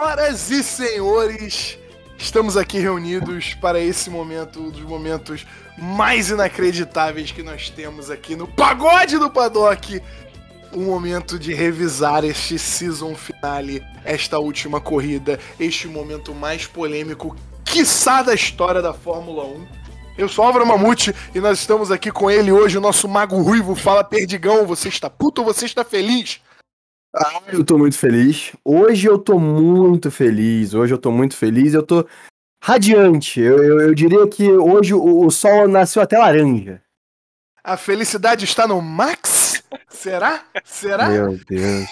Senhoras e senhores, estamos aqui reunidos para esse momento, um dos momentos mais inacreditáveis que nós temos aqui no Pagode do Paddock. Um momento de revisar este season finale, esta última corrida, este momento mais polêmico, quiçá da história da Fórmula 1. Eu sou Álvaro Mamute e nós estamos aqui com ele hoje, o nosso Mago Ruivo. Fala, Perdigão, você está puto ou você está feliz? Ah, eu tô muito feliz. Hoje eu tô muito feliz. Hoje eu tô muito feliz. Eu tô radiante. Eu, eu, eu diria que hoje o, o, sol nasceu até laranja. A felicidade está no Max? Será? Será? Meu Deus.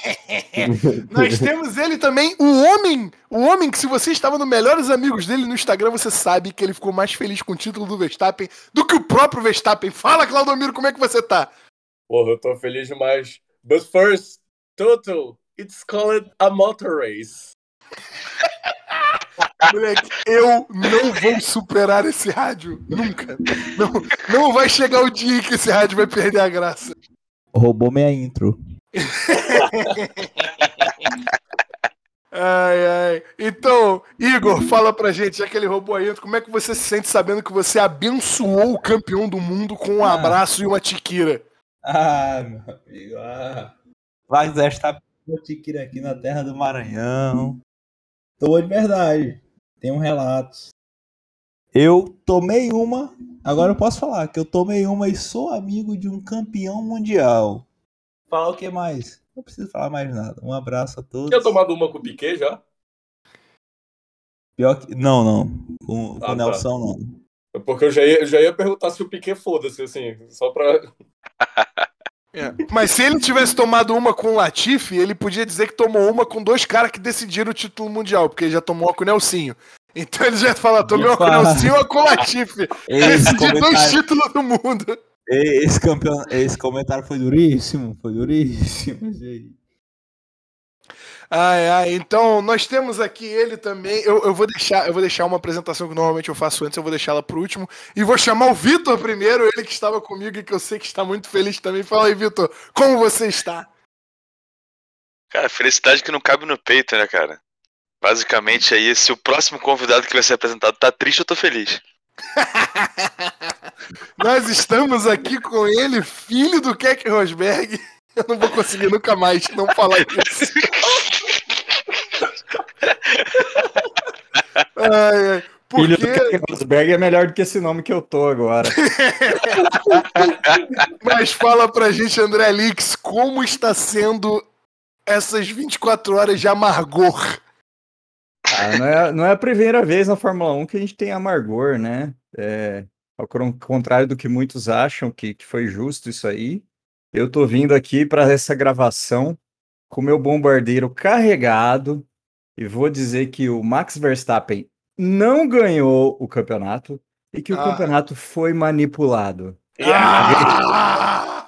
Nós temos ele também, o homem. O homem que, se você estava no Melhores Amigos dele no Instagram, você sabe que ele ficou mais feliz com o título do Verstappen do que o próprio Verstappen. Fala, Claudomiro, como é que você tá? Porra, eu tô feliz demais. But first, Toto, it's called a motor race. Moleque, eu não vou superar esse rádio. Nunca. Não, não vai chegar o dia que esse rádio vai perder a graça. Roubou minha intro. ai, ai. Então, Igor, fala pra gente, já que ele roubou a intro, como é que você se sente sabendo que você abençoou o campeão do mundo com um abraço ah. e uma tiquira? Ah, meu amigo. Ah. Vai estar Tiquira aqui na terra do Maranhão. Tô de verdade. Tem um relatos. Eu tomei uma, agora eu posso falar que eu tomei uma e sou amigo de um campeão mundial. Falar o que mais? Não preciso falar mais nada. Um abraço a todos. Tinha tomado uma com o Piquet já? Pior que. Não, não. Com, ah, com o tá. Nelson, não. Porque eu já ia, eu já ia perguntar se o Piquet foda-se, assim, só pra. É. Mas se ele tivesse tomado uma com o Latifi, ele podia dizer que tomou uma com dois caras que decidiram o título mundial, porque ele já tomou uma com o Nelsinho. Então ele já fala, tomei uma com o Nelsinho ou com o Latifi. Decidi dois títulos do mundo. Esse, campeão, esse comentário foi duríssimo, foi duríssimo. Ai, ai, então nós temos aqui ele também. Eu, eu, vou deixar, eu vou deixar uma apresentação que normalmente eu faço antes, eu vou deixá-la pro último. E vou chamar o Vitor primeiro, ele que estava comigo e que eu sei que está muito feliz também. Fala aí, Vitor, como você está? Cara, felicidade que não cabe no peito, né, cara? Basicamente aí, se o próximo convidado que vai ser apresentado tá triste, eu tô feliz. Nós estamos aqui com ele, filho do Keck Rosberg. Eu não vou conseguir nunca mais não falar isso. Ai, ai. Porque... Filho do Rosberg é melhor do que esse nome que eu tô agora. Mas fala pra gente, André Lix, como está sendo essas 24 horas de amargor? Ah, não, é, não é a primeira vez na Fórmula 1 que a gente tem amargor, né? É, ao contrário do que muitos acham que, que foi justo isso aí. Eu tô vindo aqui para essa gravação com meu bombardeiro carregado e vou dizer que o Max Verstappen não ganhou o campeonato e que o ah. campeonato foi manipulado. Ah!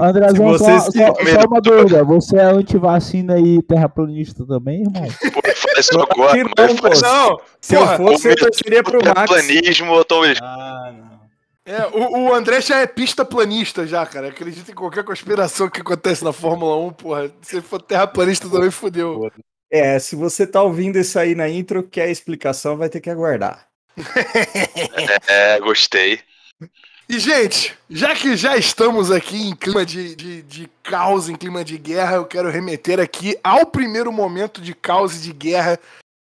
Andrezão, só, só, só, uma dúvida. Você é antivacina e terraplanista também, irmão? Pô, faz isso agora. Não, não, se eu fosse, eu torceria pro Max. Terraplanismo, eu tô... Ah, não. É, o, o, André já é pista planista já, cara. Acredita em qualquer conspiração que acontece na Fórmula 1, porra. Se for terraplanista também fodeu. É, se você tá ouvindo isso aí na intro, quer explicação, vai ter que aguardar. é, gostei. E, gente, já que já estamos aqui em clima de, de, de caos, em clima de guerra, eu quero remeter aqui ao primeiro momento de caos e de guerra,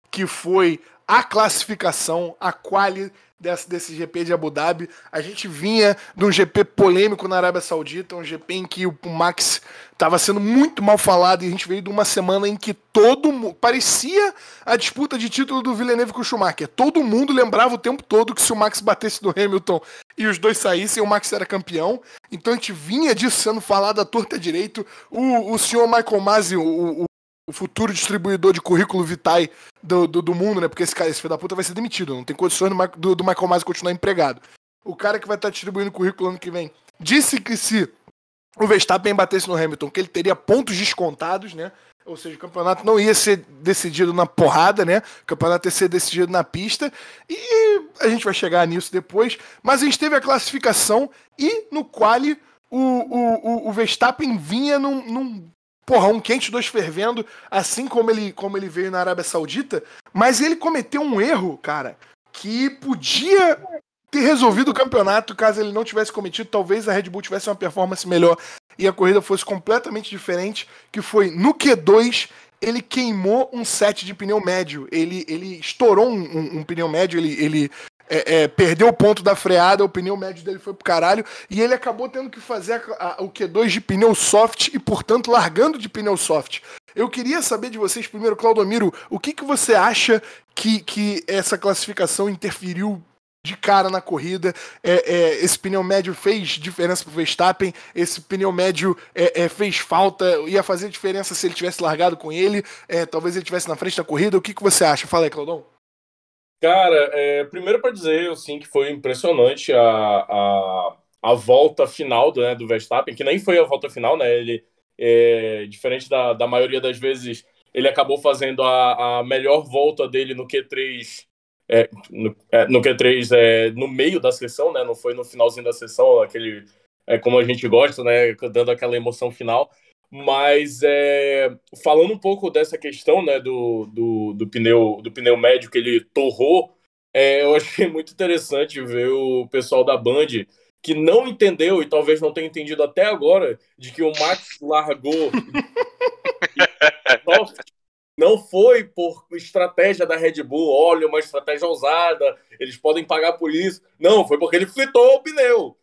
que foi a classificação, a quali desse, desse GP de Abu Dhabi. A gente vinha de um GP polêmico na Arábia Saudita, um GP em que o Max estava sendo muito mal falado e a gente veio de uma semana em que todo mundo parecia a disputa de título do Villeneuve com o Schumacher. Todo mundo lembrava o tempo todo que se o Max batesse do Hamilton e os dois saíssem, o Max era campeão. Então a gente vinha disso sendo falado à torta direito. O, o senhor Michael Masi, o, o, o futuro distribuidor de currículo vitae do, do, do, mundo, né? Porque esse cara, esse filho da puta vai ser demitido. Não tem condições do, do, do Michael Myers continuar empregado. O cara que vai estar distribuindo currículo ano que vem disse que se o Verstappen batesse no Hamilton, que ele teria pontos descontados, né? Ou seja, o campeonato não ia ser decidido na porrada, né? O campeonato ia ser decidido na pista. E a gente vai chegar nisso depois. Mas a gente teve a classificação e no quali o, o, o, o Verstappen vinha num, num porra, um quente, dois fervendo, assim como ele, como ele veio na Arábia Saudita, mas ele cometeu um erro, cara, que podia ter resolvido o campeonato caso ele não tivesse cometido. Talvez a Red Bull tivesse uma performance melhor e a corrida fosse completamente diferente. Que foi no Q2 ele queimou um set de pneu médio. Ele, ele estourou um, um, um pneu médio. Ele, ele é, é, perdeu o ponto da freada. O pneu médio dele foi pro caralho e ele acabou tendo que fazer a, a, o Q2 de pneu soft e portanto largando de pneu soft. Eu queria saber de vocês primeiro, Claudomiro, o que, que você acha que, que essa classificação interferiu de cara na corrida. É, é, esse pneu médio fez diferença pro Verstappen. Esse pneu médio é, é fez falta. Ia fazer diferença se ele tivesse largado com ele. É, talvez ele tivesse na frente da corrida. O que, que você acha? Fala aí, Claudão. Cara, é, primeiro para dizer assim, que foi impressionante a, a, a volta final do, né, do Verstappen, que nem foi a volta final, né? Ele, diferente da, da maioria das vezes, ele acabou fazendo a, a melhor volta dele no Q3 é, no, é, no Q3 é, no meio da sessão, né? Não foi no finalzinho da sessão, aquele é como a gente gosta, né? Dando aquela emoção final. Mas é, falando um pouco dessa questão, né? Do, do, do pneu do pneu médio que ele torrou, é, eu achei muito interessante ver o pessoal da Band que não entendeu e talvez não tenha entendido até agora de que o Max largou Não foi por estratégia da Red Bull, olha, uma estratégia ousada, eles podem pagar por isso. Não, foi porque ele fritou o pneu.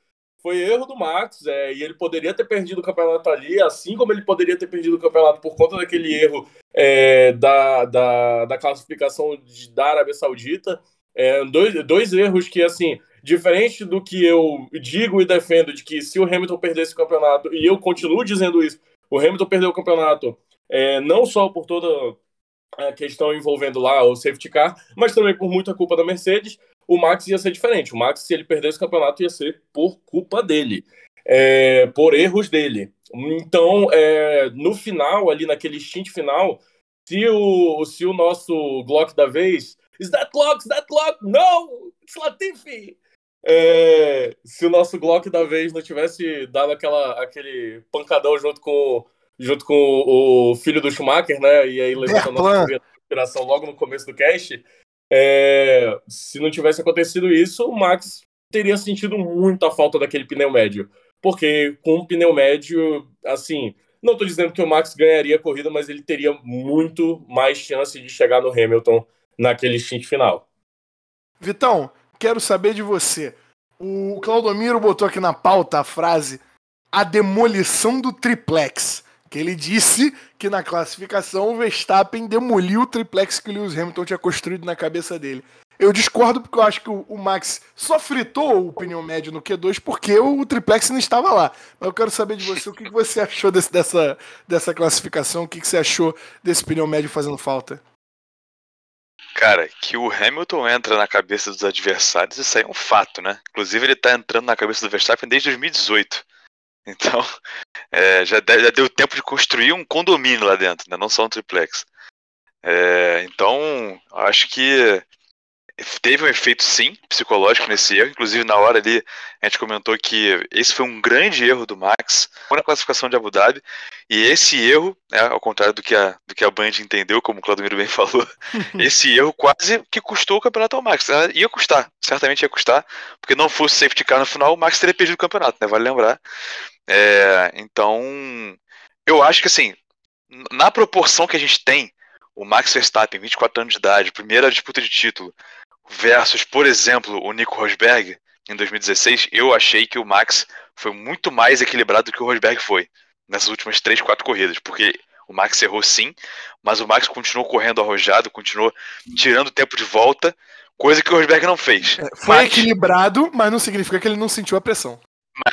Foi erro do Max, é, e ele poderia ter perdido o campeonato ali, assim como ele poderia ter perdido o campeonato por conta daquele erro é, da, da, da, classificação de, da Arábia Saudita. É, dois, dois erros que, assim, diferente do que eu digo e defendo de que se o Hamilton perdesse o campeonato, e eu continuo dizendo isso, o Hamilton perdeu o campeonato é, não só por toda a questão envolvendo lá o safety car, mas também por muita culpa da Mercedes, o Max ia ser diferente. O Max, se ele perdesse o campeonato, ia ser por culpa dele, é, por erros dele. Então, é, no final, ali naquele stint final, se o, se o nosso Glock da vez. Is that Glock? Is that Glock? No! It's Latifi! É, se o nosso Glock da vez não tivesse dado aquela, aquele pancadão junto com junto com o filho do Schumacher, né? E aí levantando a inspiração logo no começo do cast. É, se não tivesse acontecido isso, o Max teria sentido muito a falta daquele pneu médio. Porque com um pneu médio, assim, não estou dizendo que o Max ganharia a corrida, mas ele teria muito mais chance de chegar no Hamilton naquele stint final. Vitão, quero saber de você. O Claudomiro botou aqui na pauta a frase a demolição do triplex que ele disse que na classificação o Verstappen demoliu o triplex que o Lewis Hamilton tinha construído na cabeça dele. Eu discordo porque eu acho que o, Max só fritou o pneu médio no Q2 porque o triplex não estava lá. Mas eu quero saber de você o que, você achou desse, dessa, dessa classificação, o que, você achou desse pneu médio fazendo falta. Cara, que o Hamilton entra na cabeça dos adversários, isso aí é um fato, né? Inclusive ele tá entrando na cabeça do Verstappen desde 2018. Então, é, já, já, deu tempo de construir um condomínio lá dentro, né? não só um triplex. É, então, acho que teve um efeito sim psicológico nesse erro. Inclusive, na hora ali, a gente comentou que esse foi um grande erro do Max na classificação de Abu Dhabi. E esse erro, né, ao contrário do que, a, do que a Band entendeu, como o Claudio bem falou, esse erro quase que custou o campeonato ao Max. Ia custar, certamente ia custar, porque não fosse safety car no final, o Max teria perdido o campeonato, né? Vale lembrar. É, então, eu acho que assim, na proporção que a gente tem, o Max Verstappen, 24 anos de idade, primeira disputa de título, versus, por exemplo, o Nico Rosberg em 2016, eu achei que o Max foi muito mais equilibrado do que o Rosberg foi nessas últimas 3, 4 corridas, porque o Max errou sim, mas o Max continuou correndo arrojado, continuou tirando tempo de volta, coisa que o Rosberg não fez. É, foi mas... equilibrado, mas não significa que ele não sentiu a pressão.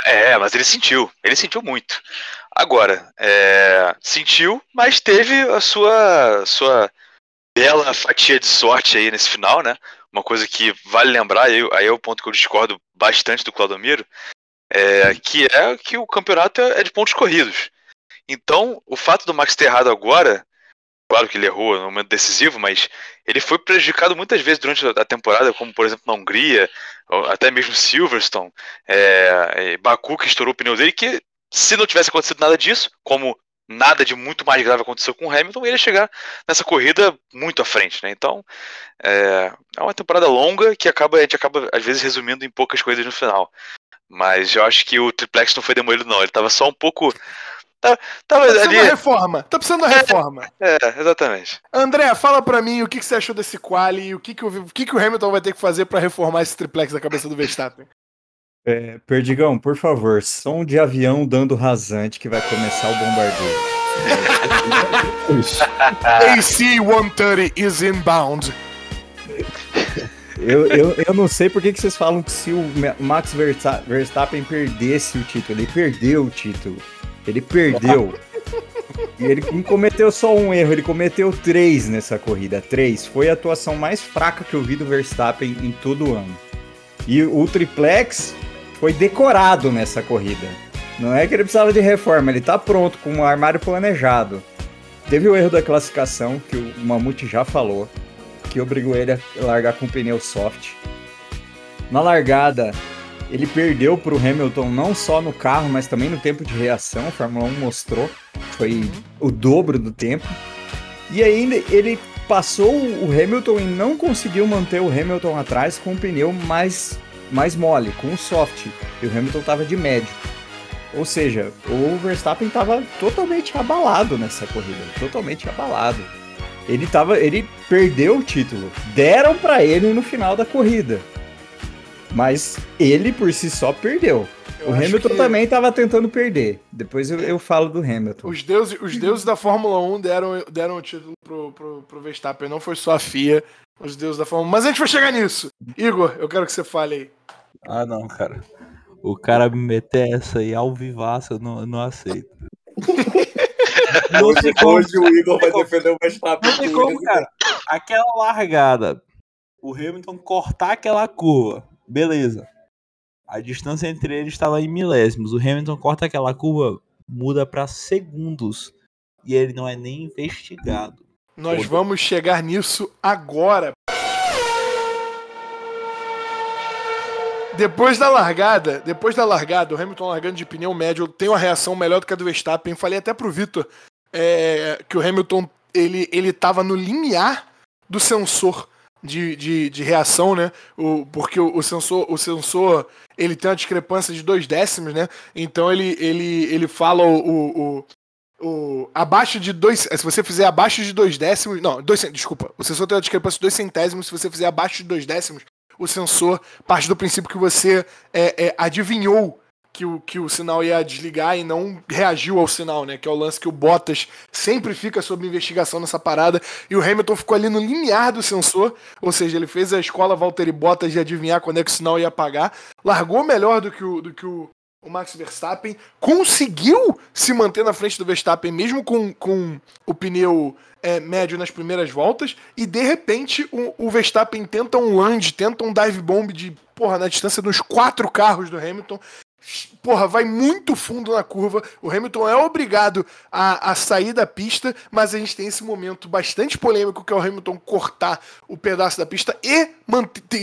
É, mas ele sentiu. Ele sentiu muito. Agora, é, sentiu, mas teve a sua, sua bela fatia de sorte aí nesse final, né? Uma coisa que vale lembrar, aí, aí é o ponto que eu discordo bastante do Claudomiro, é, que é que o campeonato é de pontos corridos. Então, o fato do Max ter errado agora Claro que ele errou no momento decisivo, mas ele foi prejudicado muitas vezes durante a temporada, como por exemplo na Hungria, até mesmo Silverstone, é, Baku que estourou o pneu dele, que se não tivesse acontecido nada disso, como nada de muito mais grave aconteceu com o Hamilton, ele ia chegar nessa corrida muito à frente, né? Então, é, é uma temporada longa que acaba, a gente acaba, às vezes, resumindo em poucas coisas no final. Mas eu acho que o triplex não foi demolido, não. Ele tava só um pouco. Tava, tava Tá precisando ali. reforma. Tá precisando de uma reforma. É, exatamente. André, fala pra mim o que, que você achou desse quali e o que, que, o, o que, que o Hamilton vai ter que fazer pra reformar esse triplex da cabeça do Verstappen. É, Perdigão, por favor, som de avião dando rasante que vai começar o bombardeio. AC-130 is inbound. Eu, eu, eu não sei por que, que vocês falam que se o Max Versta- Verstappen perdesse o título, ele perdeu o título. Ele perdeu. E ele não cometeu só um erro, ele cometeu três nessa corrida. Três. Foi a atuação mais fraca que eu vi do Verstappen em todo o ano. E o triplex foi decorado nessa corrida. Não é que ele precisava de reforma, ele tá pronto, com o armário planejado. Teve o erro da classificação, que o Mamute já falou, que obrigou ele a largar com pneu soft. Na largada, ele perdeu para o Hamilton não só no carro, mas também no tempo de reação. A Fórmula 1 mostrou, foi o dobro do tempo. E ainda ele passou o Hamilton e não conseguiu manter o Hamilton atrás com o pneu mais, mais mole, com o soft. E o Hamilton estava de médio. Ou seja, o Verstappen estava totalmente abalado nessa corrida, totalmente abalado. Ele tava, ele perdeu o título. Deram para ele no final da corrida. Mas ele por si só perdeu. Eu o Hamilton que também estava tentando perder. Depois eu, eu falo do Hamilton. Os deuses, os deuses da Fórmula 1 deram, deram o título pro, pro, pro Verstappen. Não foi só a FIA, os deuses da Fórmula 1. Mas a gente vai chegar nisso. Igor, eu quero que você fale aí. Ah, não, cara. O cara me meter essa aí ao vivaço, eu não, eu não aceito. não Hoje, como, hoje o Igor vai defender o Verstappen. não tem com como, cara. Aquela largada, o Hamilton cortar aquela curva, beleza. A distância entre eles estava em milésimos. O Hamilton corta aquela curva, muda para segundos. E ele não é nem investigado. Nós vamos chegar nisso agora. Depois da largada, depois da largada, o Hamilton largando de pneu médio tem uma reação melhor do que a do Verstappen. Falei até pro Vitor é, que o Hamilton ele, ele tava no limiar do sensor de, de, de reação, né? O, porque o, o sensor, o sensor ele tem uma discrepância de dois décimos, né? Então ele, ele, ele fala o, o, o- o- abaixo de dois. Se você fizer abaixo de dois décimos. Não, dois, desculpa. O sensor tem uma discrepância de dois centésimos. Se você fizer abaixo de dois décimos, o sensor parte do princípio que você é, é, adivinhou que o, que o sinal ia desligar e não reagiu ao sinal, né? Que é o lance que o Bottas sempre fica sob investigação nessa parada. E o Hamilton ficou ali no limiar do sensor, ou seja, ele fez a escola Valtteri Bottas de adivinhar quando é que o sinal ia apagar. Largou melhor do que o, do que o, o Max Verstappen, conseguiu se manter na frente do Verstappen, mesmo com, com o pneu é, médio nas primeiras voltas, e de repente o, o Verstappen tenta um land, tenta um dive bomb de, porra, na distância dos quatro carros do Hamilton. Porra, vai muito fundo na curva. O Hamilton é obrigado a, a sair da pista, mas a gente tem esse momento bastante polêmico que é o Hamilton cortar o pedaço da pista e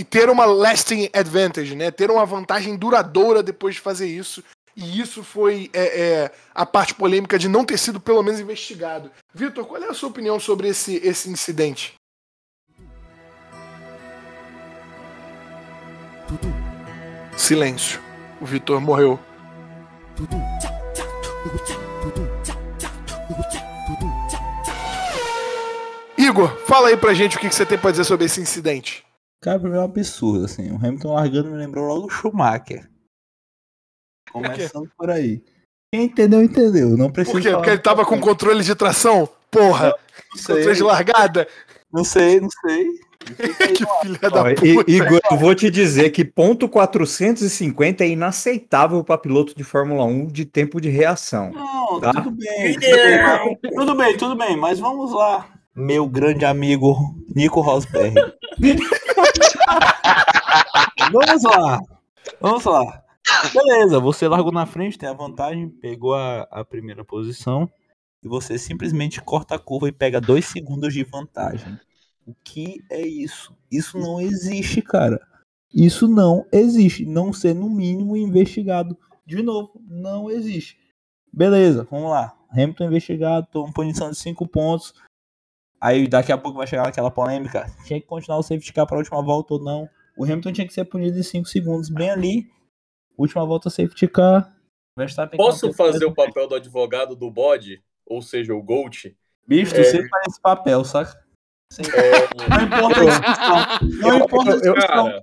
ter uma lasting advantage, né? Ter uma vantagem duradoura depois de fazer isso. E isso foi é, é, a parte polêmica de não ter sido pelo menos investigado. Vitor, qual é a sua opinião sobre esse, esse incidente? Silêncio. O Vitor morreu. Igor, fala aí pra gente o que que você tem pra dizer sobre esse incidente. Cara, pra mim é um absurdo, assim. O Hamilton largando me lembrou logo o Schumacher. Começando por aí. Quem entendeu, entendeu. Não precisa Por quê? Porque ele tava com controle de tração? Porra, não sei, controle de largada? Não sei, não sei. que filha da Ó, puta. Igor, eu vou te dizer que ponto 450 é inaceitável para piloto de Fórmula 1 de tempo de reação. Não, Tá. tudo bem. Tudo bem, tudo bem, tudo bem, mas vamos lá. Meu grande amigo Nico Rosberg. vamos lá. Vamos lá. Beleza, você largou na frente, tem a vantagem, pegou a, a primeira posição e você simplesmente corta a curva e pega dois segundos de vantagem. O que é isso? Isso não existe, cara. Isso não existe. Não ser, no mínimo, investigado. De novo, não existe. Beleza, vamos lá. Hamilton investigado, tomou punição de 5 pontos. Aí daqui a pouco vai chegar aquela polêmica. Tinha que continuar o safety car para a última volta ou não. O Hamilton tinha que ser punido em 5 segundos, bem ali. Última volta safety car. Verstappen Posso fazer o papel do advogado do bode? Ou seja, o Gold? Bicho, tu é... sempre faz esse papel, saca? É... Não importa a discussão. Não importa a discussão.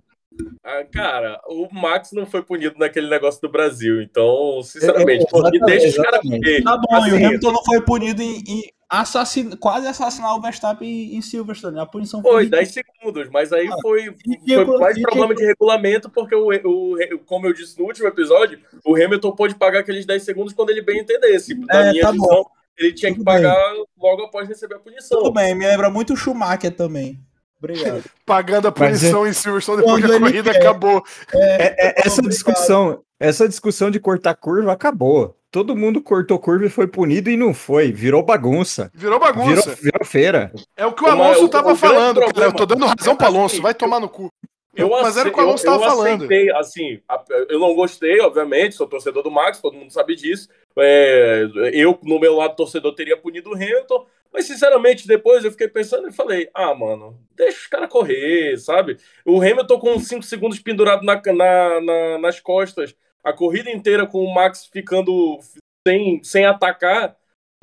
Ah, cara, o Max não foi punido naquele negócio do Brasil, então, sinceramente, é, deixa os caras. Tá bom, assim, e o assim, Hamilton não foi punido em, em assassin... quase assassinar o Verstappen em Silverstone. A punição foi. Foi, 10 segundos, mas aí ah, foi, foi mais problema de regulamento, porque, o, o, como eu disse no último episódio, o Hamilton pôde pagar aqueles 10 segundos quando ele bem entendesse. Na é, minha tá visão, bom. Ele tinha Tudo que pagar bem. logo após receber a punição. Tudo bem, me lembra muito o Schumacher também. Obrigado. Pagando a punição é... em Silverstone depois que a corrida quer. acabou. É, é, é essa discussão, essa discussão de cortar curva acabou. Todo mundo cortou curva e foi punido e não foi. Virou bagunça. Virou bagunça. Virou, virou feira. É o que o Alonso estava falando, cara. Eu tô dando razão pro Alonso. Vai tomar no cu. Eu Mas era o que o Alonso estava falando. Assim, eu não gostei, obviamente, sou torcedor do Max, todo mundo sabe disso. É, eu, no meu lado torcedor, teria punido o Hamilton, mas, sinceramente, depois eu fiquei pensando e falei: ah, mano, deixa os caras correr, sabe? O Hamilton com 5 segundos pendurado na, na, na, nas costas, a corrida inteira com o Max ficando sem, sem atacar,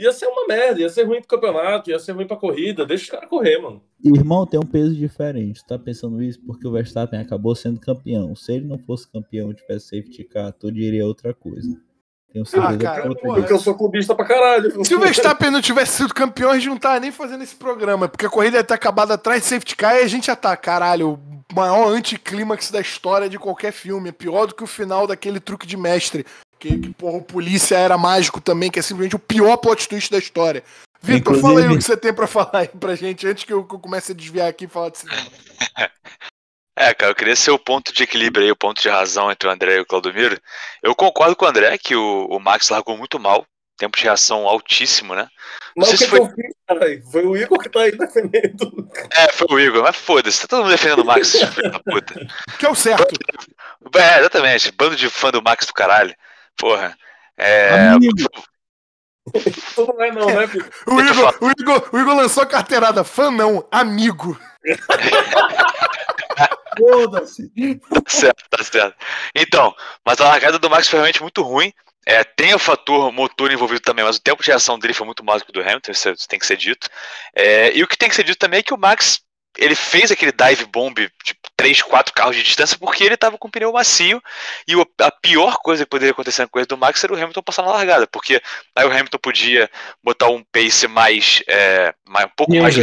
ia ser uma merda, ia ser ruim pro campeonato, ia ser ruim pra corrida, deixa os caras correr, mano. Irmão, tem um peso diferente. Tá pensando isso porque o Verstappen acabou sendo campeão. Se ele não fosse campeão e tivesse safety car, tu diria outra coisa. Tenho certeza ah, cara, porque eu sou clubista pra caralho. Se o Verstappen não tivesse sido campeão, a gente não tava nem fazendo esse programa. Porque a corrida ia ter acabado atrás de safety car e a gente já tá, caralho, o maior anticlímax da história de qualquer filme. É pior do que o final daquele truque de mestre. Que, que porra, o polícia era mágico também, que é simplesmente o pior plot twist da história. Vitor, fala aí o que você tem pra falar aí pra gente, antes que eu, que eu comece a desviar aqui e falar de cinema. É, cara, eu queria ser o ponto de equilíbrio aí, o ponto de razão entre o André e o Claudomiro. Eu concordo com o André que o, o Max largou muito mal, tempo de reação altíssimo, né? Não, sei se foi... Fiz, foi o Igor que tá aí defendendo. É, foi o Igor, mas foda-se, tá todo mundo defendendo o Max, filho da puta. Que é o certo. É, exatamente, bando de fã do Max do caralho. Porra. É. Amigo. não é não, né, o Igor, o, Igor, o Igor lançou a carteirada, fã não, amigo. Foda-se. Tá certo, tá certo. Então, mas a largada do Max foi realmente muito ruim. É, tem o fator motor envolvido também, mas o tempo de reação dele foi muito mais do que o do Hamilton, isso tem que ser dito. É, e o que tem que ser dito também é que o Max ele fez aquele dive bomb de tipo, 3, 4 carros de distância porque ele estava com pneu macio e o, a pior coisa que poderia acontecer com a do Max era o Hamilton passar na largada, porque aí o Hamilton podia botar um pace mais, é, mais um pouco mais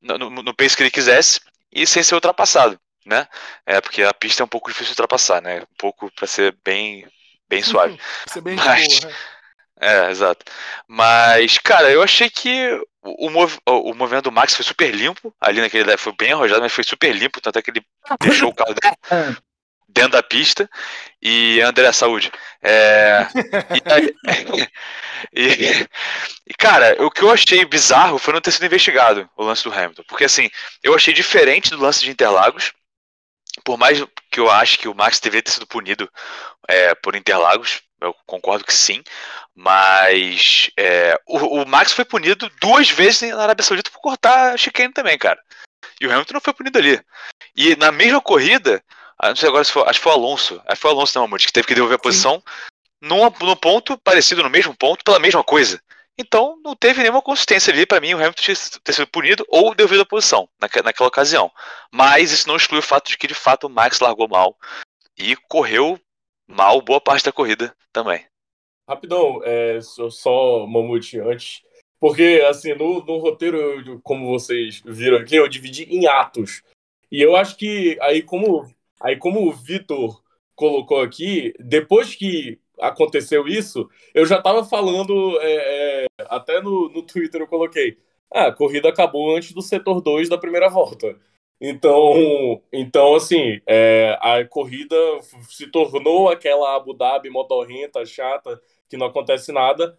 no, no, no pace que ele quisesse e sem ser ultrapassado, né? É porque a pista é um pouco difícil de ultrapassar, né? Um pouco para ser bem bem suave. ser bem Mas, boa, né? É, exato. Mas, cara, eu achei que o, mov, o, movimento do Max foi super limpo. Ali naquele. Foi bem arrojado, mas foi super limpo. Tanto é que ele deixou o carro é. dentro da pista. E André, saúde. É, e, e, e, cara, o que eu achei bizarro foi não ter sido investigado o lance do Hamilton. Porque, assim, eu achei diferente do lance de Interlagos. Por mais que eu acho que o Max deveria ter sido punido é, por Interlagos, eu concordo que sim, mas é, o, o, Max foi punido duas vezes na Arábia Saudita por cortar a chicane também, cara. E o Hamilton não foi punido ali. E na mesma corrida, ah, não sei agora se foi, acho que foi o Alonso, acho que foi o Alonso não, que teve que devolver a posição num, num ponto parecido, no mesmo ponto, pela mesma coisa. Então não teve nenhuma consistência ali para mim o Hamilton ter sido punido ou devido a posição naquela ocasião. Mas isso não exclui o fato de que de fato o Max largou mal e correu mal boa parte da corrida também. Rapidão, é, só Mamute antes. Porque, assim, no, no roteiro, como vocês viram aqui, eu dividi em atos. E eu acho que aí como, aí como o Vitor colocou aqui, depois que aconteceu isso, eu já estava falando, é, é, até no, no Twitter eu coloquei, ah, a corrida acabou antes do setor 2 da primeira volta. Então, então assim, é, a corrida se tornou aquela Abu Dhabi motorrenta, chata, que não acontece nada,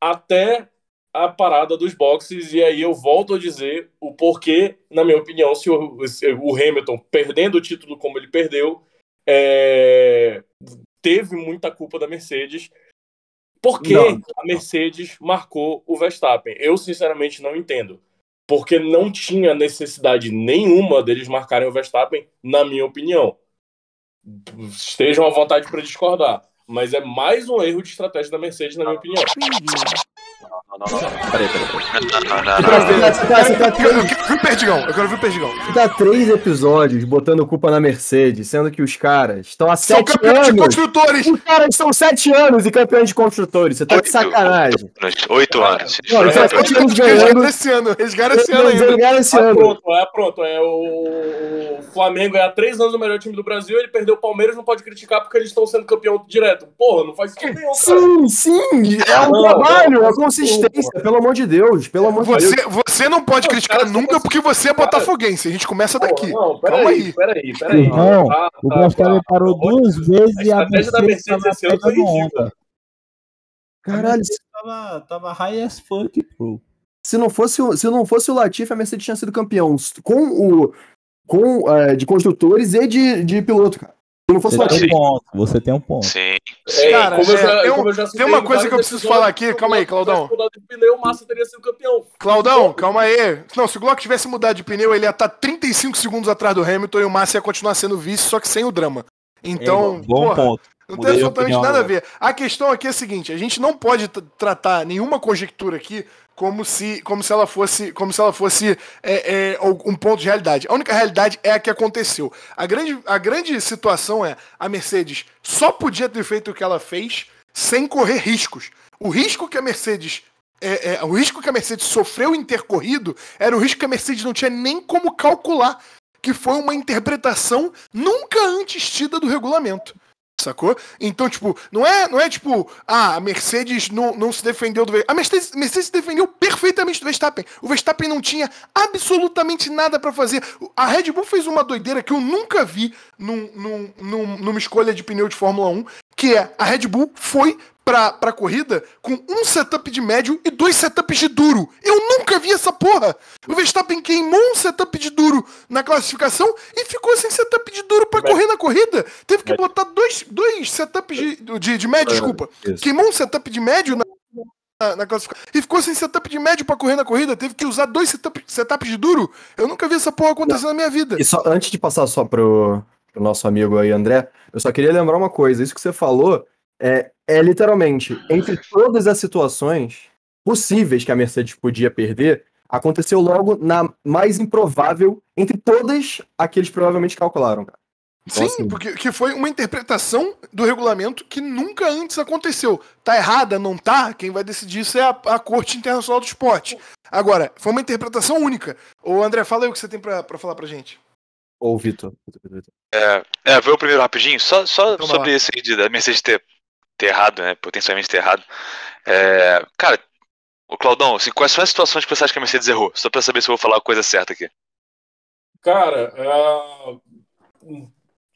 até a parada dos boxes. E aí eu volto a dizer o porquê, na minha opinião, se o, se o Hamilton, perdendo o título como ele perdeu, é, teve muita culpa da Mercedes. Por que Não. a Mercedes marcou o Verstappen? Eu, sinceramente, não entendo. Porque não tinha necessidade nenhuma deles marcarem o Verstappen, na minha opinião. Estejam à vontade para discordar. Mas é mais um erro de estratégia da Mercedes, na minha opinião. Não, não, não. Peraí, peraí, tá, tá- tá- tá Eu quero ver o Perdigão, eu quero ver o Perdigão. você tá três episódios botando culpa na Mercedes, sendo que os caras estão há São sete campeões de anos. construtores! Os caras estão sete anos e campeões de construtores. Você tá de Oito. sacanagem. Oito anos. Não, é anos Resgara ganhando. esse ano, resgara esse ano Eles ganharam esse Ah, ano. pronto, é pronto. É o, Flamengo é há três anos o melhor time do Brasil, ele perdeu o Palmeiras, não pode criticar porque eles estão sendo campeão direto. Porra, não faz sentido nenhum. Sim, sim, é um trabalho, é consistência, pelo amor de Deus, pelo amor de Deus. Você, você não pode Não, criticar cara, nunca você- porque você é botafoguense. A gente começa daqui. Não, aí. peraí, peraí, peraí. Irmão, Tá, O tá, Verstappen tá. parou de duas vezes A e a estratégia da Mercedes tava esse ano foi ridícula. Caralho, se- Tava, tava high as fuck, bro. se não fosse o, se não fosse o Latifi, a Mercedes tinha sido campeão com o com é, de construtores e de, de piloto, cara. Se não fosse Você tem um ponto, você tem um ponto. Sim. É, Cara, como eu é, já- tem um- como eu já tem uma coisa que eu preciso falar aqui, se o calma aí, Glock Claudão. tivesse mudado de pneu, o Massa teria sido campeão. Claudão, calma aí. Não, se o Glock tivesse mudado de pneu, ele ia estar 35 segundos atrás do Hamilton e o Massa ia continuar sendo vice, só que sem o drama. Então, É, bom porra, ponto. não Mudei tem absolutamente opinião nada a ver. A questão aqui é a seguinte: a gente não pode tratar nenhuma conjectura aqui como se, como se ela fosse, como se ela fosse é, é, um ponto de realidade. A única realidade é a que aconteceu. A grande, a grande situação é a Mercedes só podia ter feito o que ela fez sem correr riscos. O risco que a Mercedes é, é, o risco que a Mercedes sofreu em ter corrido era um risco que a Mercedes não tinha nem como calcular, que foi uma interpretação nunca antes tida do regulamento. Sacou? Então, tipo, não é, não é tipo, ah, a Mercedes não, não se defendeu do Verstappen. A Mercedes, Mercedes se defendeu perfeitamente do Verstappen. O Verstappen não tinha absolutamente nada pra fazer. A Red Bull fez uma doideira que eu nunca vi num, num, num- numa escolha de pneu de Fórmula 1, que é a Red Bull foi pra, pra corrida com um setup de médio e dois setups de duro. Eu nunca vi essa porra. O Verstappen queimou um setup de duro na classificação e ficou sem setup de duro pra Médio. correr na corrida. Teve que botar dois, dois setups de, de, de médio, desculpa. Isso. Queimou um setup de médio na, na, na classificação e ficou sem setup de médio pra correr na corrida. Teve que usar dois setup, setups de duro. Eu nunca vi essa porra acontecer na minha vida. E só, antes de passar só pro, pro nosso amigo aí, André, eu só queria lembrar uma coisa. Isso que você falou é, é literalmente, entre todas as situações possíveis que a Mercedes podia perder, aconteceu logo na mais improvável entre todas a que eles provavelmente calcularam, cara. Então, Sim, assim- porque que foi uma interpretação do regulamento que nunca antes aconteceu. Tá errada, não tá? Quem vai decidir isso é a, a Corte Internacional do Esporte. Agora, foi uma interpretação única. Ô, André, fala aí o que você tem pra falar pra gente. Ou o Vitor. É, vou o primeiro rapidinho, só, só Então sobre esse aí de, da Mercedes ter, ter errado, né? Potencialmente ter errado. É, cara, o Claudão, assim, quais são as situações que você acha que a Mercedes errou? Só pra saber se eu vou falar a coisa certa aqui. Cara, ah,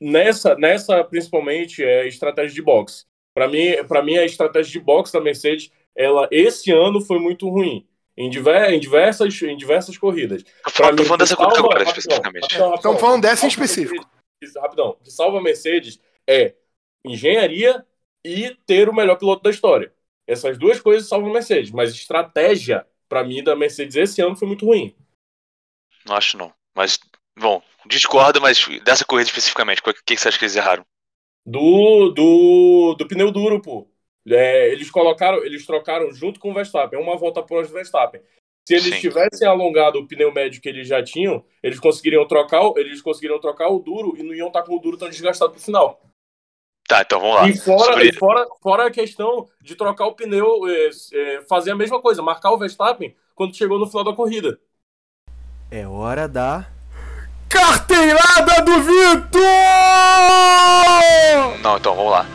nessa, nessa principalmente é estratégia de boxe. Para mim, para mim a estratégia de boxe da Mercedes, ela esse ano foi muito ruim em, diver, em diversas em diversas corridas. Tô falando, dessa corrida agora, especificamente. Estamos falando dessa em específico. Rapidão. O que salva a Mercedes é engenharia e ter o melhor piloto da história. Essas duas coisas salvam a Mercedes, mas estratégia, para mim, da Mercedes esse ano foi muito ruim. Não acho não. Mas, bom, discordo, mas dessa corrida especificamente, o que, que você acha que eles erraram? Do, do, do pneu duro, pô. É, eles colocaram, eles trocaram junto com o Verstappen, uma volta após o Verstappen. Se eles Sim. tivessem alongado o pneu médio que eles já tinham, eles conseguiriam trocar, o- eles conseguiriam trocar o duro e não iam estar com o duro tão desgastado pro final. Tá, então vamos lá. E fora, Sobre- e fora, fora a questão de trocar o pneu, é, é, fazer a mesma coisa, marcar o Verstappen quando chegou no final da corrida. É hora da. Carteirada do Vitor! Não, então vamos lá.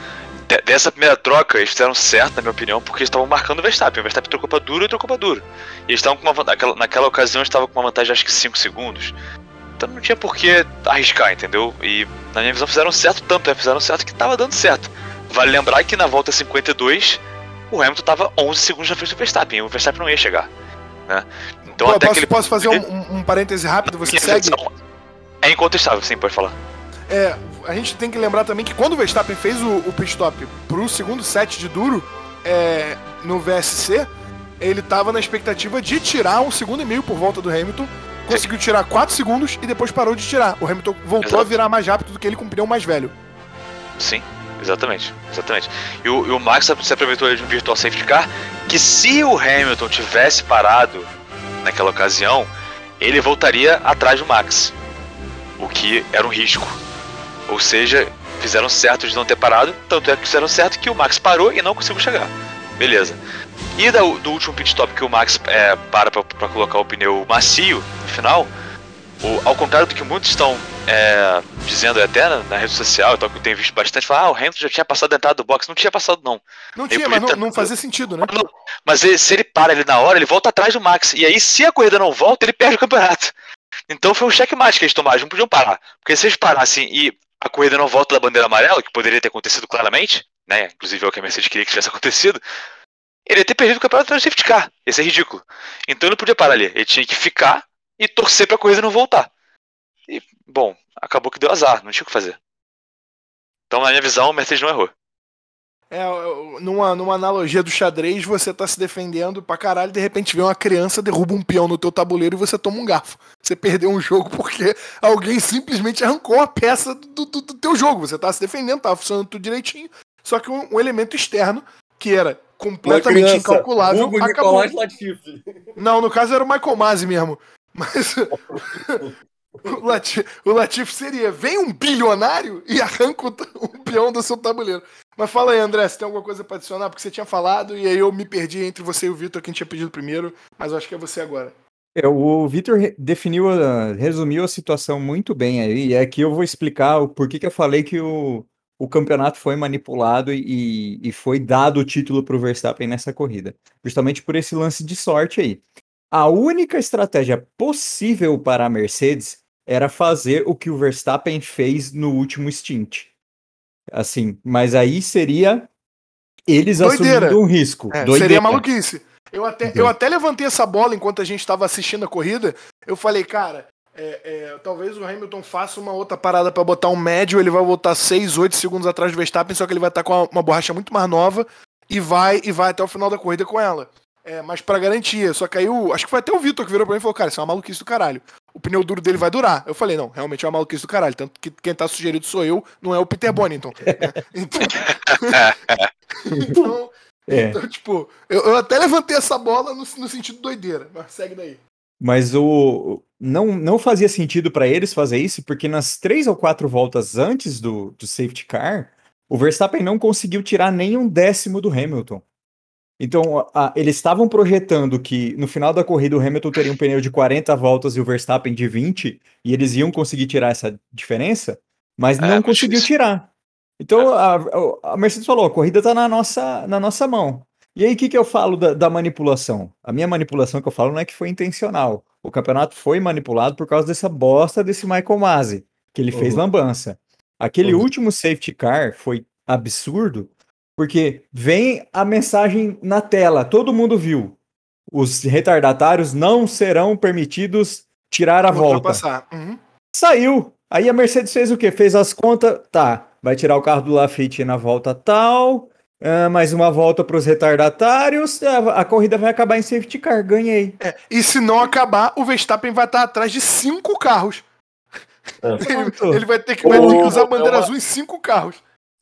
De- dessa primeira troca, eles fizeram certo, na minha opinião, porque eles estavam marcando o Verstappen. O Verstappen trocou pra duro e trocou pra duro. E eles estavam com uma naquela, naquela ocasião, eles estavam com uma vantagem, acho que 5 segundos. Então não tinha por que arriscar, entendeu? E na minha visão fizeram certo tanto, é, fizeram certo que tava dando certo. Vale lembrar que na volta 52, o Hamilton tava 11 segundos na frente do Verstappen, e o Verstappen não ia chegar. Né? Então Pô, até posso, ele. posso fazer um, um, um parêntese rápido? Você minha segue? visão É incontestável, sim, pode falar. É, a gente tem que lembrar também que quando o Verstappen fez o, o pit stop pro segundo set de duro, é, no VSC, ele tava na expectativa de tirar um segundo e meio por volta do Hamilton. Conseguiu tirar 4 segundos e depois parou de tirar. O Hamilton voltou Exato. a virar mais rápido do que ele com o pneu mais velho. Sim, exatamente, exatamente. E o, e o Max se aproveitou de um virtual safety car que se o Hamilton tivesse parado naquela ocasião, ele voltaria atrás do Max, o que era um risco. Ou seja, fizeram certo de não ter parado, tanto é que fizeram certo que o Max parou e não conseguiu chegar. Beleza. E da- do último pit stop que o Max é, para pra colocar o pneu macio no final, o- ao contrário do que muitos estão é, dizendo até na, na rede social, então que eu tenho visto bastante, falar, ah, o Hamilton já tinha passado a entrada do box. Não tinha passado, não. Não Ele tinha, mas não, não fazia sentido, né? Não, Mas ele- se ele para ali na hora, ele volta atrás do Max. E aí, se a corrida não volta, ele perde o campeonato. Então foi um checkmate que eles tomaram, eles não podiam parar. Porque se eles parassem e a corrida não volta da bandeira amarela, que poderia ter acontecido claramente, né? Inclusive é o que a Mercedes queria que tivesse acontecido, ele ia ter perdido o campeonato do safety car. Ia ser ridículo. Então ele não podia parar ali. Ele tinha que ficar e torcer pra corrida não voltar. E, bom, acabou que deu azar, não tinha o que fazer. Então, na minha visão, a Mercedes não errou. É, numa, numa analogia do xadrez, você tá se defendendo pra caralho, de repente vem uma criança, derruba um peão no teu tabuleiro e você toma um garfo. Você perdeu um jogo porque alguém simplesmente arrancou a peça do, do, do teu jogo. Você tá se defendendo, tava funcionando tudo direitinho, só que um, um elemento externo, que era completamente criança, incalculável, vulgo acabou. Latifi. Não, no caso era o Michael Masi mesmo. Mas o, Latif, o Latif seria: vem um bilionário e arranca o, o peão do seu tabuleiro. Mas fala aí, André, se tem alguma coisa pra adicionar? Porque você tinha falado e aí eu me perdi entre você e o Vitor, quem tinha pedido primeiro, mas acho que é você agora. É, o Vitor definiu, a- resumiu a situação muito bem aí, e aqui eu vou explicar o porquê que eu falei que o, o campeonato foi manipulado e, e foi dado o título para o Verstappen nessa corrida. Justamente por esse lance de sorte aí. A única estratégia possível para a Mercedes era fazer o que o Verstappen fez no último stint. Assim, mas aí seria eles Doideira. assumindo um risco. É, seria maluquice. Eu até, eu até levantei essa bola enquanto a gente estava assistindo a corrida. Eu falei, cara, é, é, talvez o Hamilton faça uma outra parada para botar um médio, ele vai voltar 6, 8 segundos atrás do Verstappen, só que ele vai estar com uma, uma borracha muito mais nova e vai e vai até o final da corrida com ela. É, mas pra garantia, só que aí o, acho que foi até o Vitor que virou pra mim e falou, cara, isso é uma maluquice do caralho. O pneu duro dele vai durar. Eu falei, não, realmente é uma maluquice do caralho. Tanto que quem tá sugerido sou eu, não é o Peter Bonington. então, então, É. então, tipo, eu, eu até levantei essa bola no, no sentido doideira, mas segue daí. Mas o não, não fazia sentido para eles fazer isso, porque nas três ou quatro voltas antes do, do safety car, o Verstappen não conseguiu tirar nem um décimo do Hamilton. Então, a- eles estavam projetando que no final da corrida o Hamilton teria um pneu de 40 voltas e o Verstappen de 20, e eles iam conseguir tirar essa diferença, mas É, não conseguiu difícil. tirar. Então, a, a- a Mercedes falou: a corrida está na nossa, na nossa mão. E aí, o que, que eu falo da, da manipulação? A minha manipulação que eu falo não é que foi intencional. O campeonato foi manipulado por causa dessa bosta desse Michael Masi, que ele fez Uhum. lambança. Aquele Uhum. último safety car foi absurdo, porque vem a mensagem na tela, todo mundo viu. Os retardatários não serão permitidos tirar a volta. Ultrapassar. Uhum. Saiu. Aí a Mercedes fez o quê? Fez as contas. Tá, vai tirar o carro do Lafitte na volta tal. ah, mais uma volta para os retardatários. A, a corrida vai acabar em safety car. Ganhei. É, e se não acabar, o Verstappen vai estar atrás de cinco carros. Ele, ele vai ter que, vai ter que usar a bandeira É uma- azul em cinco carros.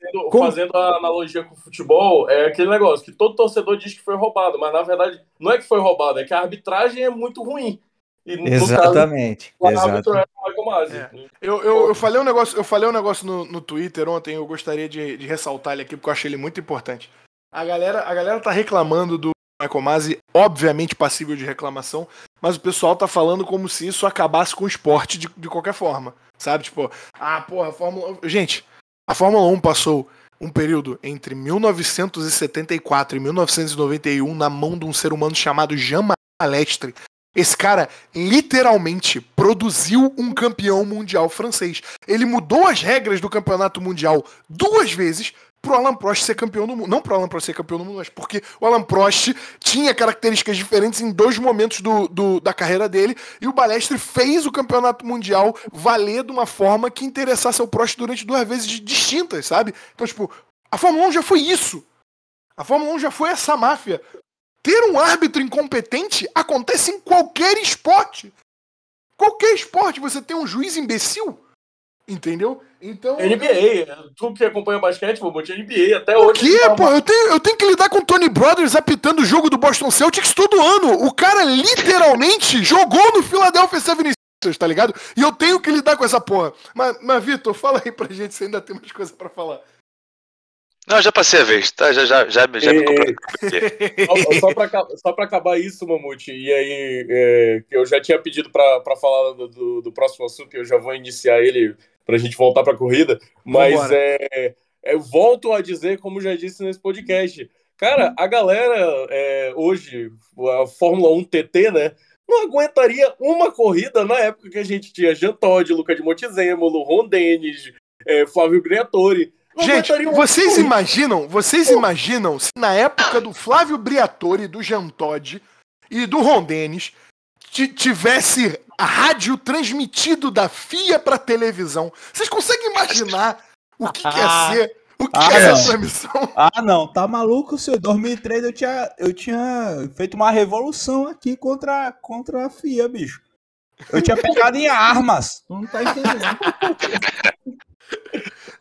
Fazendo- Como- Fazendo a analogia com o futebol, é aquele negócio que todo torcedor diz que foi roubado, mas na verdade não é que foi roubado, é que a arbitragem é muito ruim. E no Exatamente. caso, Exato. é o Michael Masi. É. Eu, eu, eu falei um negócio, eu falei um negócio no, no Twitter ontem, eu gostaria de, de ressaltar ele aqui, porque eu achei ele muito importante. A galera, a galera tá reclamando do Michael Masi, obviamente passível de reclamação, mas o pessoal tá falando como se isso acabasse com o esporte de, de qualquer forma. Sabe? Tipo, ah, porra, a Fórmula. Gente, a Fórmula 1 passou um período entre 1974 e 1991 na mão de um ser humano chamado Jean Malestre. Esse cara literalmente produziu um campeão mundial francês. Ele mudou as regras do campeonato mundial duas vezes pro Alan Prost ser campeão do mundo. Não pro Alan Prost ser campeão do mundo, mas porque o Alan Prost tinha características diferentes em dois momentos do, do- da carreira dele. E o Balestre fez o campeonato mundial valer de uma forma que interessasse ao Prost durante duas vezes distintas, sabe? Então, tipo, a Fórmula 1 já foi isso. A Fórmula 1 já foi essa máfia. Ter um árbitro incompetente acontece em qualquer esporte. Qualquer esporte, você tem um juiz imbecil. Entendeu? Então. NBA, tu que acompanha basquete, vou botar NBA até O hoje. quê, tá uma- pô? Eu tenho, eu tenho que lidar com o Tony Brothers apitando o jogo do Boston Celtics todo ano. O cara literalmente jogou no Philadelphia 76ers, tá ligado? E eu tenho que lidar com essa porra. Mas, mas Vitor, fala aí pra gente se ainda tem mais coisa pra falar. Não, já passei a vez, tá? Já, já, já, já me comprei. Só, só, pra, só pra acabar isso, Mamute, e aí é, que eu já tinha pedido pra, pra falar do, do, do próximo assunto, e eu já vou iniciar ele pra gente voltar pra corrida, mas Vambora. é, é, volto a dizer, como já disse nesse podcast, cara, a galera é, hoje, a Fórmula 1 TT, né, não aguentaria uma corrida na época que a gente tinha Jean Todt, Luca de Montezemolo, Ron Dennis, é, Flávio Briatore. Não Gente, vocês corrida. imaginam, vocês imaginam se na época do Flávio Briatore, do Jean Todt e do Ron Dennis tivesse a rádio transmitido da FIA pra televisão. Vocês conseguem imaginar o que, que ia ser? O que, Ah, que é essa transmissão? Ah, não, tá maluco, senhor? Em 2003 eu tinha, eu tinha feito uma revolução aqui contra, contra a FIA, bicho. Eu tinha pegado em armas. Tu não tá entendendo.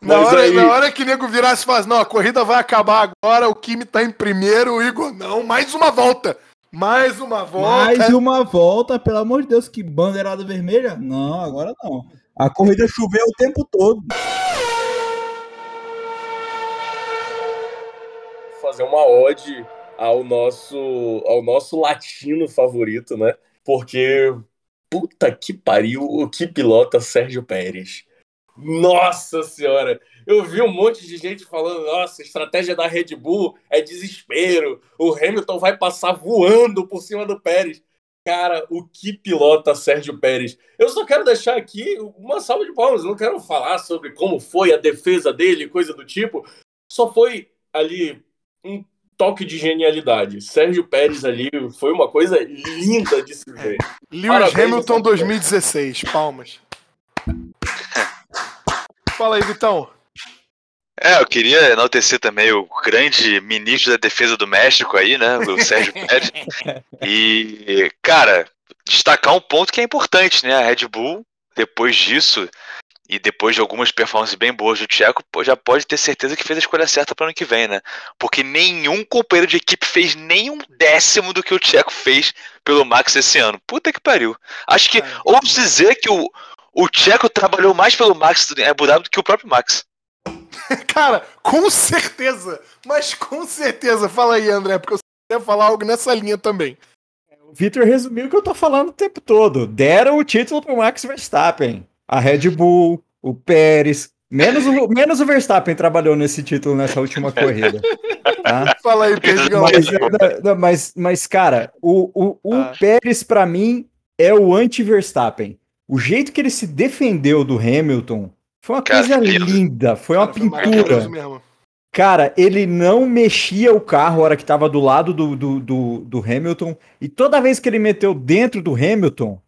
Na hora, aí- na hora que o nego virasse e falasse, não, a corrida vai acabar agora, o Kimi tá em primeiro, o Igor, não, mais uma volta. Mais uma volta. Mais uma volta, pelo amor de Deus, que bandeirada vermelha? Não, agora não. A corrida choveu o tempo todo. fazer uma ode ao nosso ao nosso latino favorito, né? Porque puta que pariu, o que pilota Sérgio Pérez. Nossa senhora, eu vi um monte de gente falando, nossa, a estratégia da Red Bull é desespero. O Hamilton vai passar voando por cima do Pérez. Cara, o que pilota Sérgio Pérez? Eu só quero deixar aqui uma salva de palmas. Eu não quero falar sobre como foi a defesa dele, coisa do tipo. Só foi ali um toque de genialidade. Sérgio Pérez ali foi uma coisa linda de se ver. Lewis Parabéns, Hamilton Sérgio 2016, palmas. Fala aí, Vitão. É, eu queria enaltecer também o grande ministro da Defesa do México aí, né? O Sérgio Pérez. E, cara, destacar um ponto que é importante, né? A Red Bull, depois disso, e depois de algumas performances bem boas do Tcheco, já pode ter certeza que fez a escolha certa para ano que vem, né? Porque nenhum companheiro de equipe fez nem um décimo do que o Tcheco fez pelo Max esse ano. Puta que pariu. Acho que, ouso dizer que o, o Tcheco trabalhou mais pelo Max em Abu Dhabi do que o próprio Max. Cara, com certeza, mas com certeza. Fala aí, André, porque eu queria falar algo nessa linha também. O Victor resumiu o que eu tô falando o tempo todo. Deram o título pro Max Verstappen. A Red Bull, o Pérez. Menos o, menos o Verstappen trabalhou nesse título nessa última corrida. tá? Fala aí, Perdigão. Mas, mas, mas, cara, o, o, o Ah. Pérez, pra mim, é o anti-Verstappen. O jeito que ele se defendeu do Hamilton foi uma Cara, coisa linda, foi uma Cara, foi pintura. mesmo. Cara, ele não mexia o carro a hora que tava do lado do, do, do, do Hamilton. E toda vez que ele meteu dentro do Hamilton,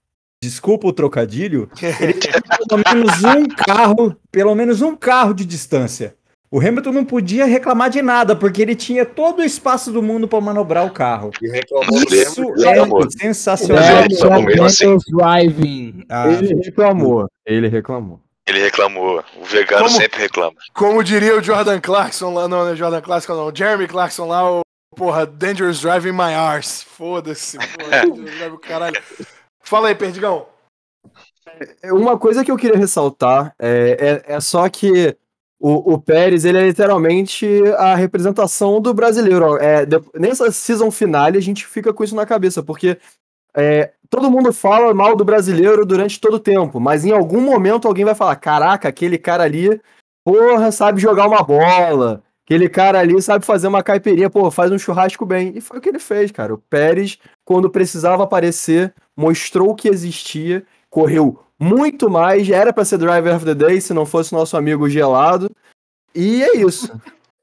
desculpa o trocadilho, ele tinha pelo menos um carro, pelo menos um carro de distância. O Hamilton não podia reclamar de nada, porque ele tinha todo o espaço do mundo para manobrar o carro. E Isso mesmo. É sensacional. Comeu assim. Ah, Ele reclamou. Ele reclamou. Ele reclamou. O vegano Como? sempre reclama. Como diria o Jordan Clarkson lá, não, não é Jordan Clarkson, não. o Jeremy Clarkson lá, o porra, Dangerous Driving My Arse. Foda-se. porra, caralho. Fala aí, Perdigão. É, Uma coisa que eu queria ressaltar é, é, é só que o, o Pérez, ele é literalmente a representação do brasileiro. É, de- nessa season finale, a gente fica com isso na cabeça, porque é, todo mundo fala mal do brasileiro durante todo o tempo, mas em algum momento alguém vai falar: caraca, aquele cara ali, porra, sabe jogar uma bola. Aquele cara ali sabe fazer uma caipirinha, pô, faz um churrasco bem. E foi o que ele fez, cara. O Pérez, quando precisava aparecer, mostrou que existia, correu muito mais, era pra ser Driver of the Day se não fosse nosso amigo gelado. E é isso.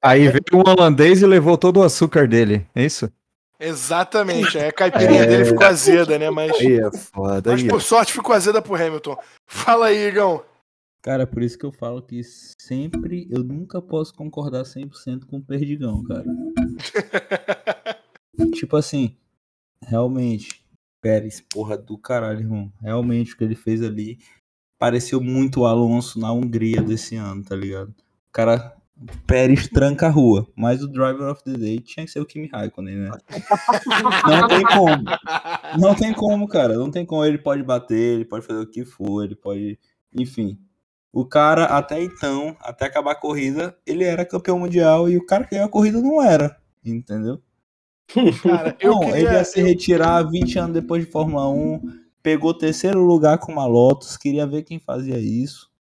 Aí veio um holandês e levou todo o açúcar dele, é isso? Exatamente. Aí a caipirinha É. dele ficou azeda, né? Mas, Aí é foda. mas Aí é por sorte ficou azeda pro Hamilton. Fala aí, Igão. Cara, por isso que eu falo que sempre, eu nunca posso concordar 100% com o Perdigão, cara. Tipo assim, realmente, Pérez, porra do caralho, irmão. Realmente o que ele fez ali pareceu muito o Alonso na Hungria desse ano, tá ligado? O cara, Pérez tranca a rua, mas o Driver of the Day tinha que ser o Kimi Raikkonen, né? Não tem como. Não tem como, cara. Não tem como. Ele pode bater, ele pode fazer o que for, ele pode. Enfim. O cara, até então, até acabar a corrida, ele era campeão mundial e o cara que ganhou a corrida não era. Entendeu? Cara, eu não, queria... ele ia se retirar 20 anos depois de Fórmula 1, pegou terceiro lugar com uma Lotus, queria ver quem fazia isso.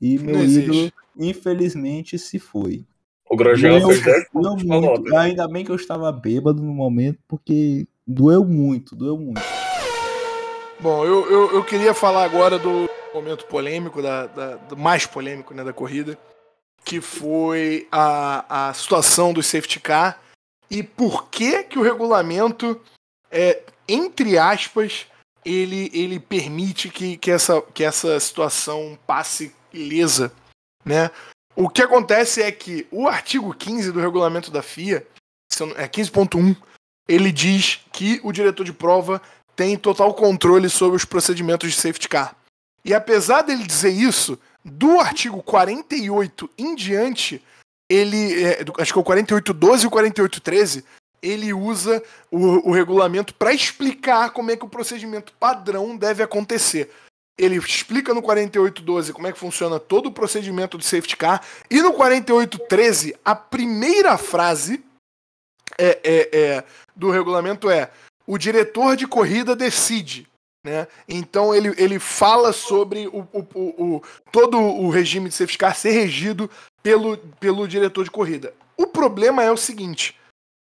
E meu Não existe. ídolo, infelizmente, se foi. O Grosjean fez 10 doeu pontos muito. Lotus. Ainda bem que eu estava bêbado no momento, porque doeu muito, doeu muito. Bom, eu, eu, eu queria falar agora do momento polêmico, da, da- do mais polêmico né, da corrida, que foi a, a situação do safety car e por que, que o regulamento, é, entre aspas, ele, ele permite que, que, essa, que essa situação passe ilesa. Né? O que acontece é que o artigo 15 do regulamento da FIA, é 15.1, ele diz que o diretor de prova tem total controle sobre os procedimentos de safety car. E apesar dele dizer isso, do artigo 48 em diante, ele. é, acho que é o 48.12 e o 48.13, ele usa o, o regulamento para explicar como é que o procedimento padrão deve acontecer. Ele explica no 48.12 como é que funciona todo o procedimento do safety car. E no 48.13, a primeira frase é, é, é, do regulamento é o diretor de corrida decide. Né? Então ele, ele fala sobre o, o, o- todo o regime de safety car ser regido pelo, pelo diretor de corrida. O problema é o seguinte: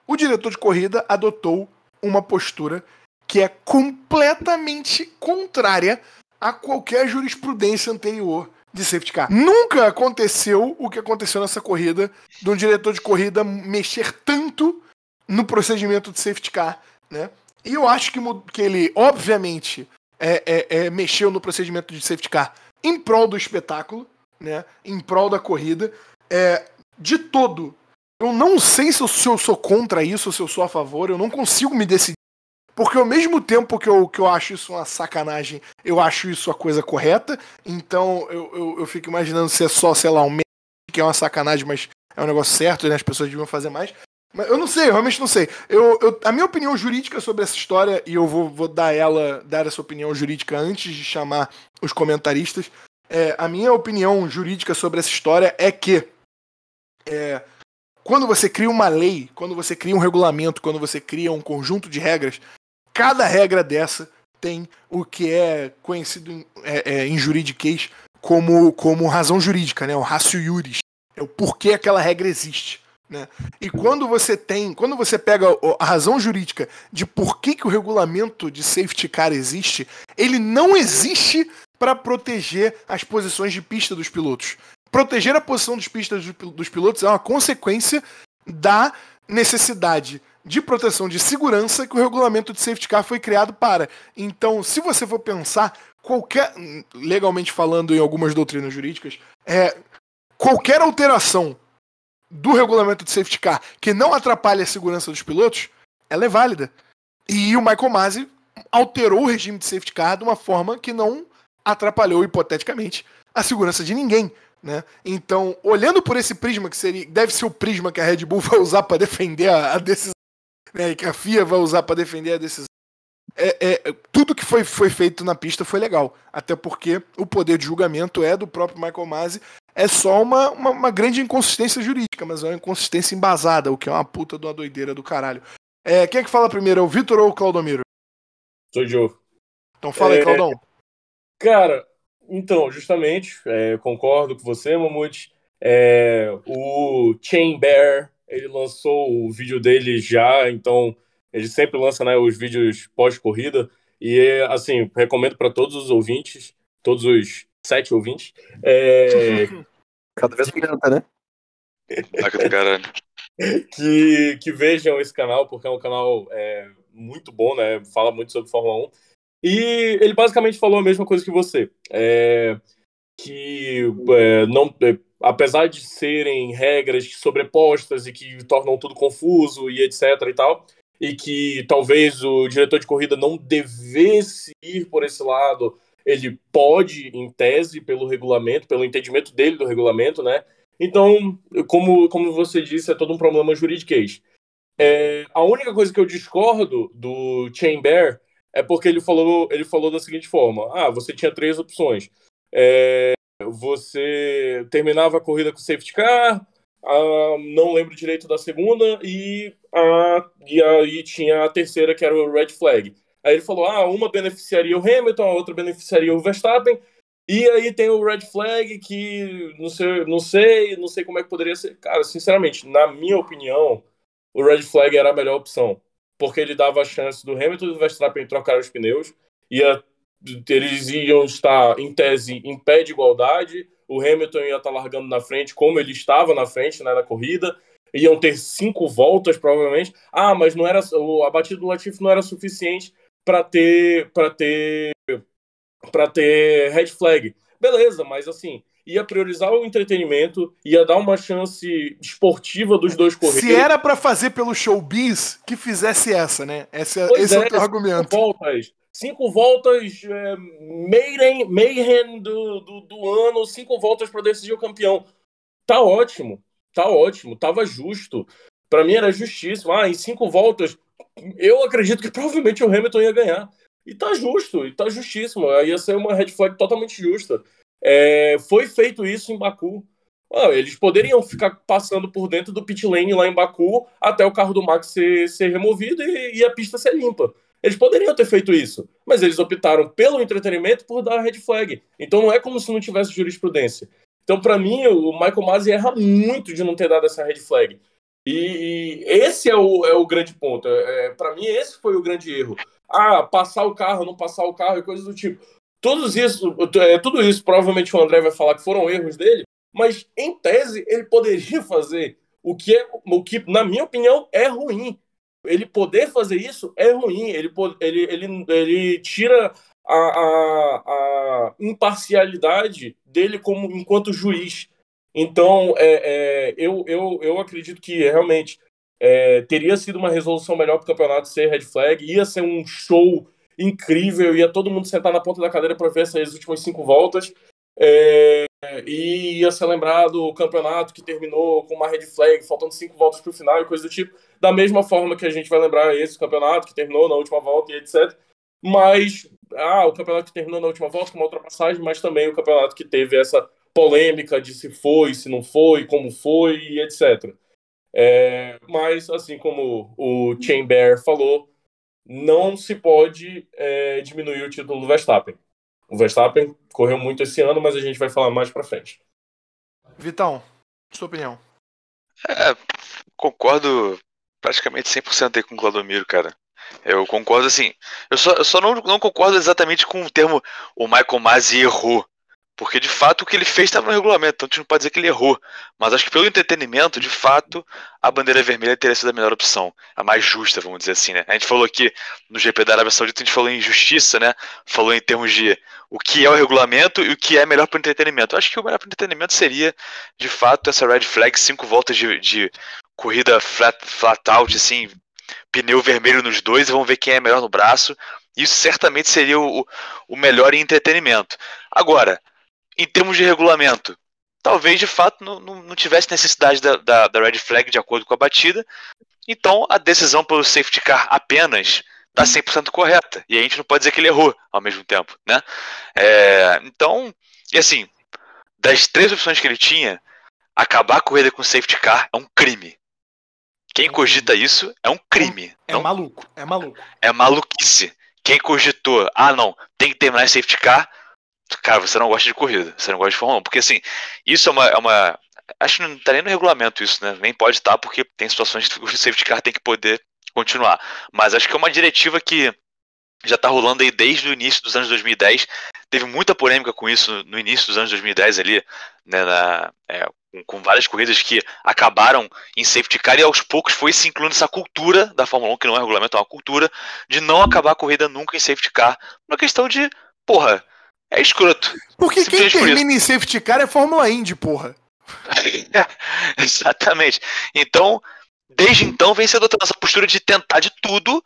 o diretor de corrida adotou uma postura que é completamente contrária a qualquer jurisprudência anterior de safety car. Nunca aconteceu o que aconteceu nessa corrida, de um diretor de corrida mexer tanto no procedimento de safety car, né? E eu acho que, que ele, obviamente, é, é- é, mexeu no procedimento de safety car em prol do espetáculo, né? Em prol da corrida. É, de todo, eu não sei se eu, se eu sou contra isso ou se eu sou a favor, eu não consigo me decidir. Porque ao mesmo tempo que eu, que eu acho isso uma sacanagem, eu acho isso a coisa correta. Então eu, eu, eu fico imaginando se é só, sei lá, um que é uma sacanagem, mas é um negócio certo, né? As pessoas deviam fazer mais. Mas eu não sei, eu realmente não sei. Eu, eu- a minha opinião jurídica sobre essa história, e eu vou, vou dar ela, dar essa opinião jurídica antes de chamar os comentaristas. é, a minha opinião jurídica sobre essa história é que é, quando você cria uma lei, quando você cria um regulamento, quando você cria um conjunto de regras, cada regra dessa tem o que é conhecido em, é, é, em juridiquês como, como razão jurídica, né? O ratio iuris. É o porquê aquela regra existe. Né? E quando você tem, quando você pega a razão jurídica de por que, que o regulamento de safety car existe, ele não existe para proteger as posições de pista dos pilotos. Proteger a posição dos pistas dos pilotos é uma consequência da necessidade de proteção de segurança que o regulamento de safety car foi criado para. Então, se você for pensar, qualquer, legalmente falando em algumas doutrinas jurídicas, é, qualquer alteração do regulamento de safety car que não atrapalhe a segurança dos pilotos, ela é válida. E o Michael Masi alterou o regime de safety car de uma forma que não atrapalhou, hipoteticamente, a segurança de ninguém. Né? Então, olhando por esse prisma, que seria, deve ser o prisma que a Red Bull vai usar para defender a, a decisão, né? que a FIA vai usar para defender a decisão, é, é, tudo que foi, foi feito na pista foi legal. Até porque o poder de julgamento é do próprio Michael Masi. É só uma, uma, uma grande inconsistência jurídica, mas é uma inconsistência embasada, o que é uma puta de uma doideira do caralho. É, quem é que fala primeiro? É o Vitor ou o Claudomiro? Sou Joe. Então fala aí, É, Claudão. Cara, então, justamente, é, concordo com você, Mamute. É, o Chain Bear, ele lançou o vídeo dele já, então ele sempre lança né, os vídeos pós-corrida. E, assim, recomendo para todos os ouvintes, todos os sete ouvintes, é, Cada vez né? Taca do caralho. que, que vejam esse canal, porque é um canal é, muito bom, né? Fala muito sobre Fórmula 1. E ele basicamente falou a mesma coisa que você. É, que é, não, é, apesar de serem regras sobrepostas e que tornam tudo confuso e etc e tal, e que talvez o diretor de corrida não devesse ir por esse lado, ele pode, em tese, pelo regulamento, pelo entendimento dele do regulamento, né? Então, como, como você disse, é todo um problema juridiquês. É, a única coisa que eu discordo do Chamber é porque ele falou, ele falou da seguinte forma: ah, você tinha três opções. É, você terminava a corrida com safety car, ah, não lembro direito da segunda, e, a, e aí tinha a terceira, que era o red flag. Aí ele falou: ah, uma beneficiaria o Hamilton, a outra beneficiaria o Verstappen, e aí tem o red flag que não sei, não sei, não sei como é que poderia ser. Cara, sinceramente, na minha opinião, o red flag era a melhor opção, porque ele dava a chance do Hamilton e do Verstappen trocar os pneus, ia eles iam estar, em tese, em pé de igualdade, o Hamilton ia estar largando na frente, como ele estava na frente né, na corrida, iam ter cinco voltas, provavelmente. Ah, mas não era a batida do Latifi não era suficiente para ter para ter para ter red flag. Beleza, mas assim, ia priorizar o entretenimento, ia dar uma chance esportiva dos dois corredores. Se era para fazer pelo showbiz, que fizesse essa, né? Esse, esse é, é o teu argumento. Voltas cinco voltas é, Mayhem, Mayhem do, do, do, ano, cinco voltas para decidir o campeão. Tá ótimo, tá ótimo, tava justo. Para mim era justíssimo. Ah, em cinco voltas, eu acredito que provavelmente o Hamilton ia ganhar. E tá justo, e tá justíssimo. Ia ser uma red flag totalmente justa. É, foi feito isso em Baku. Ah, eles poderiam ficar passando por dentro do pit lane lá em Baku até o carro do Max ser, ser removido e, e a pista ser limpa. Eles poderiam ter feito isso, mas eles optaram pelo entretenimento por dar red flag. Então não é como se não tivesse jurisprudência. Então, para mim, o Michael Masi erra muito de não ter dado essa red flag. E, e esse é o, é o grande ponto. É, para mim, esse foi o grande erro. Ah, passar o carro, não passar o carro e coisas do tipo. Todos isso, é, tudo isso, provavelmente o André vai falar que foram erros dele, mas em tese ele poderia fazer o que, é, o que na minha opinião, é ruim ele poder fazer isso é ruim. Ele, ele, ele, ele tira a, a, a imparcialidade dele como enquanto juiz. Então, é, é, eu, eu, eu acredito que realmente é, teria sido uma resolução melhor para o campeonato ser red flag, ia ser um show incrível, ia todo mundo sentar na ponta da cadeira para ver essas últimas cinco voltas. É, e ia ser lembrado o campeonato que terminou com uma red flag, faltando cinco voltas para o final e coisa do tipo. Da mesma forma que a gente vai lembrar esse campeonato que terminou na última volta e etc. Mas, ah, o campeonato que terminou na última volta com uma ultrapassagem, mas também o campeonato que teve essa polêmica de se foi, se não foi, como foi e etc. É, mas, assim como o Chamber falou, não se pode é, diminuir o título do Verstappen. O Verstappen correu muito esse ano, mas a gente vai falar mais pra frente. Vitão, sua opinião. É, concordo praticamente 100% aí com o Claudomiro, cara. Eu concordo assim. Eu só, eu só não, não concordo exatamente com o termo o Michael Masi errou. Porque de fato o que ele fez estava no regulamento, então a gente não pode dizer que ele errou. Mas acho que pelo entretenimento, de fato, a bandeira vermelha teria sido a melhor opção, a mais justa, vamos dizer assim, né? A gente falou aqui no GP da Arábia Saudita, a gente falou em justiça, né? Falou em termos de o que é o regulamento e o que é melhor para o entretenimento. Eu acho que o melhor para o entretenimento seria, de fato, essa red flag, cinco voltas de, de corrida flat, flat out, assim, pneu vermelho nos dois, e vamos ver quem é melhor no braço. Isso certamente seria o, o melhor em entretenimento. Agora, em termos de regulamento, talvez de fato não, não, não tivesse necessidade da, da, da, red flag de acordo com a batida. Então a decisão pelo safety car apenas está 100% correta. E a gente não pode dizer que ele errou ao mesmo tempo. Né? É, então, e assim, das três opções que ele tinha, acabar a corrida com safety car é um crime. Quem cogita isso é um crime. É, é maluco, é maluco. É maluquice. Quem cogitou, ah não, tem que terminar esse safety car, cara, você não gosta de corrida, você não gosta de Fórmula 1. Porque assim, isso é uma. É uma acho que não tá nem no regulamento isso, né? Nem pode estar, tá, porque tem situações que o safety car tem que poder continuar. Mas acho que é uma diretiva que já tá rolando aí desde o início dos anos 2010. Teve muita polêmica com isso no início dos anos 2010 ali, né, na, é, com, várias corridas que acabaram em safety car e aos poucos foi se incluindo essa cultura da Fórmula 1, que não é regulamento, é uma cultura, de não acabar a corrida nunca em safety car. Uma questão de, porra, é escroto. Porque quem termina em safety car é Fórmula Indy, porra. Exatamente. Então, desde então, vem se adotando essa postura de tentar de tudo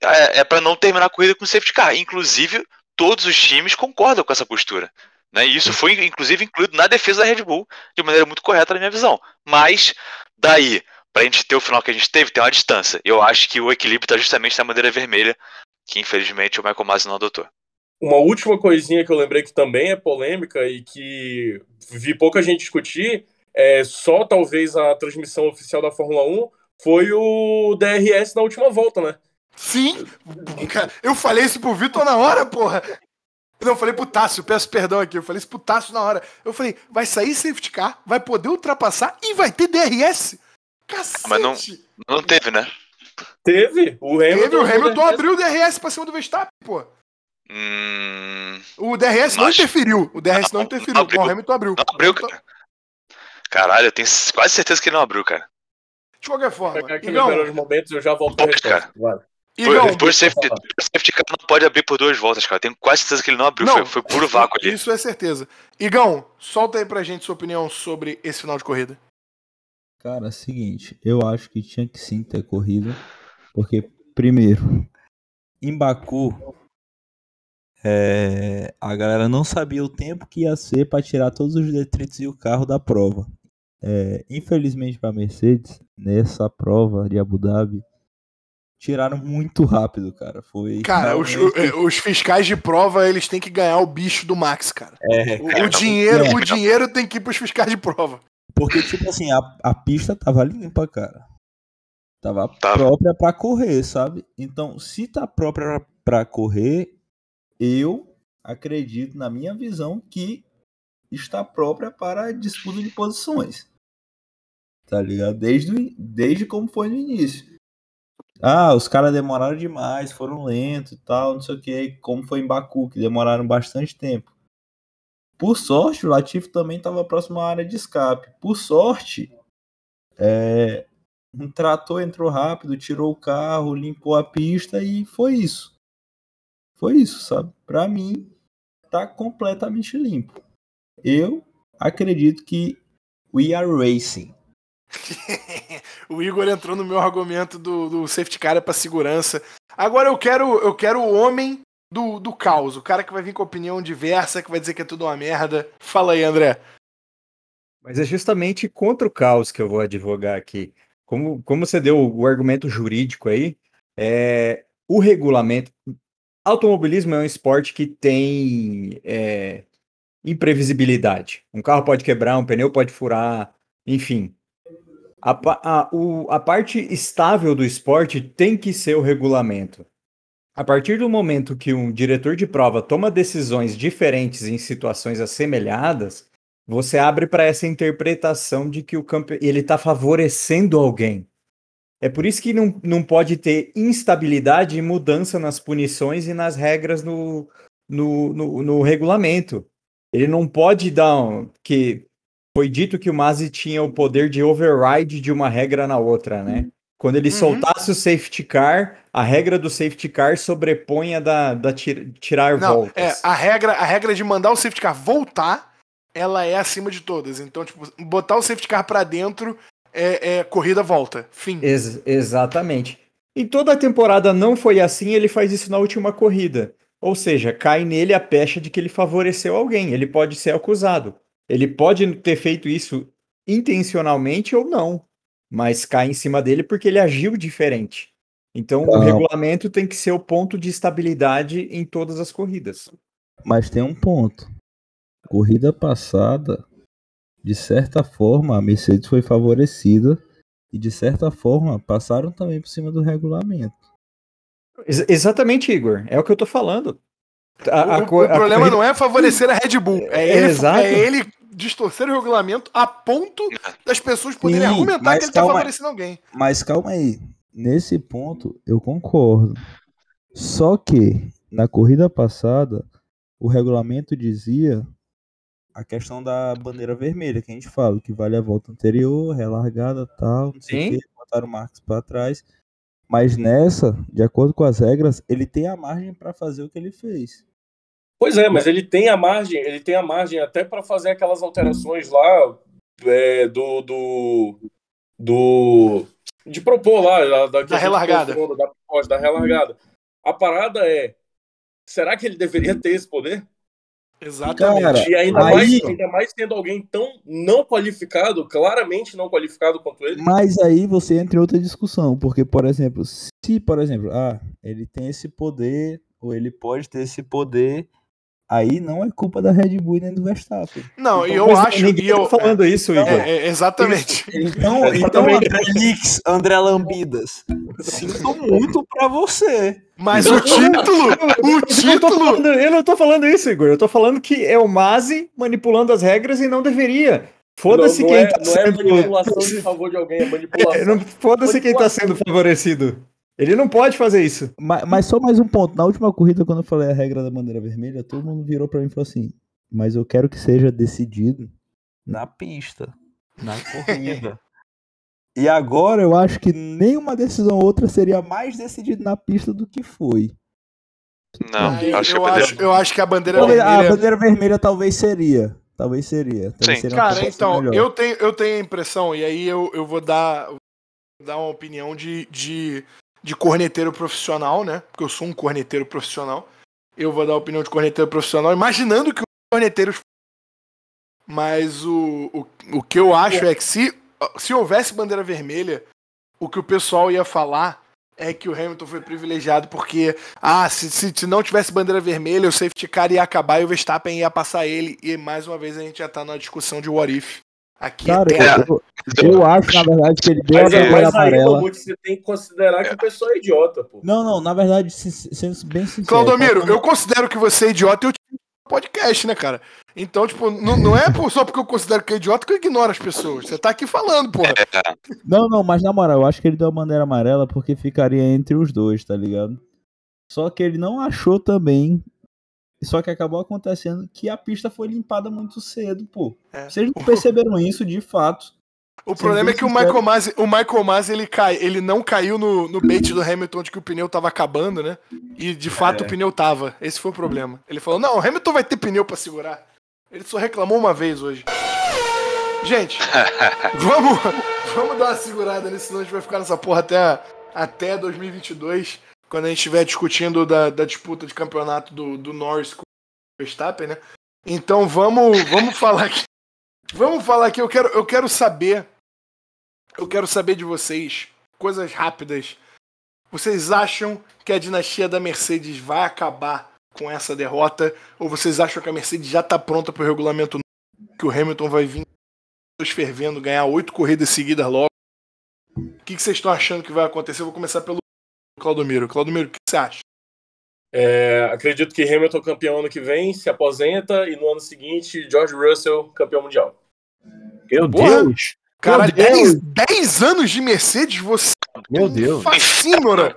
é, é para não terminar a corrida com safety car. Inclusive, todos os times concordam com essa postura. Né? E isso foi, inclusive, incluído na defesa da Red Bull de maneira muito correta, na minha visão. Mas, daí, para a gente ter o final que a gente teve, tem uma distância. Eu acho que o equilíbrio está justamente na bandeira vermelha, que infelizmente o Michael Masi não adotou. Uma última coisinha que eu lembrei que também é polêmica e que vi pouca gente discutir, é só talvez a transmissão oficial da Fórmula 1 foi o DRS na última volta, né? Sim! Cara, Eu falei isso pro Vitor na hora, porra! Não, eu falei pro Tássio, peço perdão aqui, eu falei isso pro Tássio na hora. Eu falei, vai sair safety car, vai poder ultrapassar e vai ter DRS? Cacete! Mas não, não teve, né? Teve. O Hamilton, Teve, o Hamilton abriu o DRS pra cima do Verstappen, pô. Hum, O DRS não Acho- interferiu. O DRS não Não, interferiu. não abriu. o Hamilton abriu. não abriu, cara. Caralho, eu tenho quase certeza que ele não abriu, cara. De qualquer forma. pegar aqui melhores momentos eu já volto com a Pode, resposta. Vai. Igão, Por, por, safety, por safety car não pode abrir por duas voltas, cara. Eu tenho quase certeza que ele não abriu. Não, foi, foi puro vácuo ali. Isso é certeza. Igão, solta aí pra gente sua opinião sobre esse final de corrida. Cara, é o seguinte, eu acho que tinha que sim ter corrida, porque, primeiro, em Baku, é, a galera não sabia o tempo que ia ser para tirar todos os detritos e o carro da prova. É, infelizmente para Mercedes, nessa prova de Abu Dhabi, tiraram muito rápido, cara. Foi Cara, os, realmente- o- os fiscais de prova, eles têm que ganhar o bicho do Max, cara. é, O, cara, o não- dinheiro, é. o dinheiro tem que ir pros fiscais de prova. Porque, tipo assim, a, a pista tava limpa, cara. Tava Tava. própria pra correr, sabe? Então, se tá própria pra correr, eu acredito, na minha visão, que está própria para disputa de posições. Tá ligado? Desde, o desde como foi no início. Ah, os caras demoraram demais, foram lentos e tal, não sei o que, como foi em Baku, que demoraram bastante tempo. Por sorte, o Latifi também estava próximo à área de escape. Por sorte, é, um trator entrou rápido, tirou o carro, limpou a pista e foi isso. Foi isso, sabe? Pra mim, tá completamente limpo. Eu acredito que we are racing. o Igor entrou no meu argumento do, do safety car é pra segurança. Agora eu quero, eu quero o homem do, do caos, o cara que vai vir com opinião diversa, que vai dizer que é tudo uma merda. Fala aí, André. Mas é justamente contra o caos que eu vou advogar aqui. Como, como você deu o argumento jurídico aí, é, o regulamento. Automobilismo é um esporte que tem é, imprevisibilidade. Um carro pode quebrar, um pneu pode furar, enfim. A, a- o- a parte estável do esporte tem que ser o regulamento. A partir do momento que um diretor de prova toma decisões diferentes em situações assemelhadas, você abre para essa interpretação de que o ele está favorecendo alguém. É por isso que não, não pode ter instabilidade e mudança nas punições e nas regras no, no, no, no regulamento. Ele não pode dar um, que foi dito que o Masi tinha o poder de override de uma regra na outra, né? Quando ele Uhum. soltasse o safety car, a regra do safety car sobrepõe a da, da tir- tirar Não, voltas. é, a regra, a regra de mandar o safety car voltar, ela é acima de todas. Então, tipo, botar o safety car pra dentro é, é corrida volta. Fim. Ex- exatamente. E toda a temporada não foi assim, ele faz isso na última corrida. Ou seja, cai nele a pecha de que ele favoreceu alguém. Ele pode ser acusado. Ele pode ter feito isso intencionalmente ou não, mas cai em cima dele porque ele agiu diferente. Então, o Não. regulamento tem que ser o ponto de estabilidade em todas as corridas. Mas tem um ponto. Corrida passada, de certa forma, a Mercedes foi favorecida e de certa forma passaram também por cima do regulamento. Ex- exatamente, Igor. É o que eu tô falando. A- a o, co- o a problema corrida- não é favorecer a Red Bull, é ele, é ele distorcer o regulamento a ponto das pessoas poderem Sim, argumentar mas que ele tá calma- favorecendo alguém. Mas calma aí, nesse ponto eu concordo. Só que na corrida passada o regulamento dizia a questão da bandeira vermelha, que a gente fala, que vale a volta anterior, relargada, tal, não sei o que, botaram o Marcos para trás. Mas nessa, de acordo com as regras, ele tem a margem para fazer o que ele fez. Pois é, mas ele tem a margem, ele tem a margem até para fazer aquelas alterações lá é, do, do, do de propor lá da, da, relargada. da, proposta, da relargada. A parada é, será que ele deveria ter esse poder? Exatamente. Cara, E ainda, Aí- mais, ainda mais sendo alguém tão não qualificado, claramente não qualificado quanto ele. Mas aí você entra em outra discussão, porque, por exemplo, se, por exemplo, ah, ele tem esse poder, ou ele pode ter esse poder, aí não é culpa da Red Bull nem do Verstappen. Não, e eu acho. Ninguém E eu, tá falando isso, Igor. é, é, exatamente. Então, então André Lix, André Lambidas, sinto muito pra você. Mas o título, o Eu título. falando, eu não tô falando isso, Igor. Eu tô falando que é o Mazi manipulando as regras e não deveria. Foda-se quem é, tá não é sendo. manipulação em favor de alguém, é É, manipulação. não- Foda-se quem tá sendo favorecido. Ele não pode fazer isso. Mas, mas só mais um ponto. Na última corrida, quando eu falei a regra da bandeira vermelha, todo mundo virou pra mim e falou assim: Mas eu quero que seja decidido na pista, na corrida. e agora eu acho que nenhuma decisão ou outra seria mais decidida na pista do que foi. Não, Aí, acho eu, a bandeira- acho, eu acho que a bandeira Talvez- A vermelha. bandeira vermelha talvez seria. Talvez seria. Talvez Sim. seria Cara, então, melhor. eu tenho, eu tenho a impressão, e aí eu, eu vou dar, dar uma opinião de, de, de corneteiro profissional, né? Porque eu sou um corneteiro profissional. Eu vou dar a opinião de corneteiro profissional, imaginando que os corneteiros. Mas o, o, o que eu acho é que se, se houvesse bandeira vermelha, o que o pessoal ia falar é que o Hamilton foi privilegiado porque, ah, se, se, se não tivesse bandeira vermelha, o safety car ia acabar e o Verstappen ia passar ele. E mais uma vez a gente já tá na discussão de what if. Aqui Cara, é terra. eu, eu acho, na verdade, que ele deu a Mas, é, bandeira mas aí, amarela. Mamute, você tem que considerar que o pessoal é idiota, pô. Não, não, na verdade, se- sendo bem sincero. Claudomiro, eu considero que você é idiota e eu te podcast, né, cara? Então, tipo, não, não é só porque eu considero que é idiota que eu ignoro as pessoas. Você tá aqui falando, porra. Não, não, mas na moral, eu acho que ele deu a bandeira amarela porque ficaria entre os dois, tá ligado? Só que ele não achou também. Só que acabou acontecendo que a pista foi limpada muito cedo, pô. É. Vocês não perceberam isso de fato. O problema é que o Michael Masi, o Michael Masi ele cai, ele não caiu no, no bait do Hamilton de que o pneu tava acabando, né? E de fato o pneu tava. Esse foi o problema. Ele falou: "Não, o Hamilton vai ter pneu pra segurar". Ele só reclamou uma vez hoje. Gente, vamos, vamos dar uma segurada nisso, senão a gente vai ficar nessa porra até, até 2022, quando a gente estiver discutindo da, da disputa de campeonato do, do Norris com o Verstappen, né? Então vamos, vamos falar aqui. Vamos falar aqui, eu quero, eu quero saber. Eu quero saber de vocês, coisas rápidas. Vocês acham que a dinastia da Mercedes vai acabar com essa derrota? Ou vocês acham que a Mercedes já tá pronta pro regulamento novo, que o Hamilton vai vir fervendo, ganhar oito corridas seguidas logo? O que, que vocês estão achando que vai acontecer? Eu vou começar pelo Claudomiro. Claudomiro, o que você acha? É, acredito que Hamilton campeão ano que vem, se aposenta, e no ano seguinte, George Russell campeão mundial. Meu Porra. Deus! Caralho, Meu Deus. 10, 10 anos de Mercedes, você Meu é um Deus! fascínora.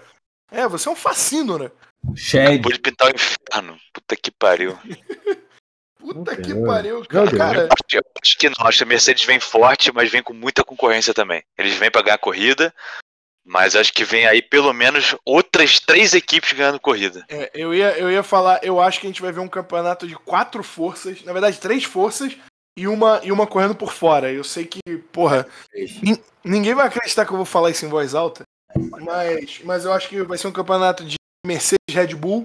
É, você é um fascínora. Shed. Pode pintar o inferno. Puta que pariu. Puta Meu que pariu, Meu cara. Cara Acho, eu acho que não. Acho que a Mercedes vem forte, mas vem com muita concorrência também. Eles vêm pra ganhar corrida, mas acho que vem aí pelo menos outras três equipes ganhando corrida. É, eu, ia, eu ia falar, eu acho que a gente vai ver um campeonato de quatro forças, na verdade, três forças e uma, e uma correndo por fora. Eu sei que, porra, nin- ninguém vai acreditar que eu vou falar isso em voz alta, mas, mas eu acho que vai ser um campeonato de Mercedes, Red Bull,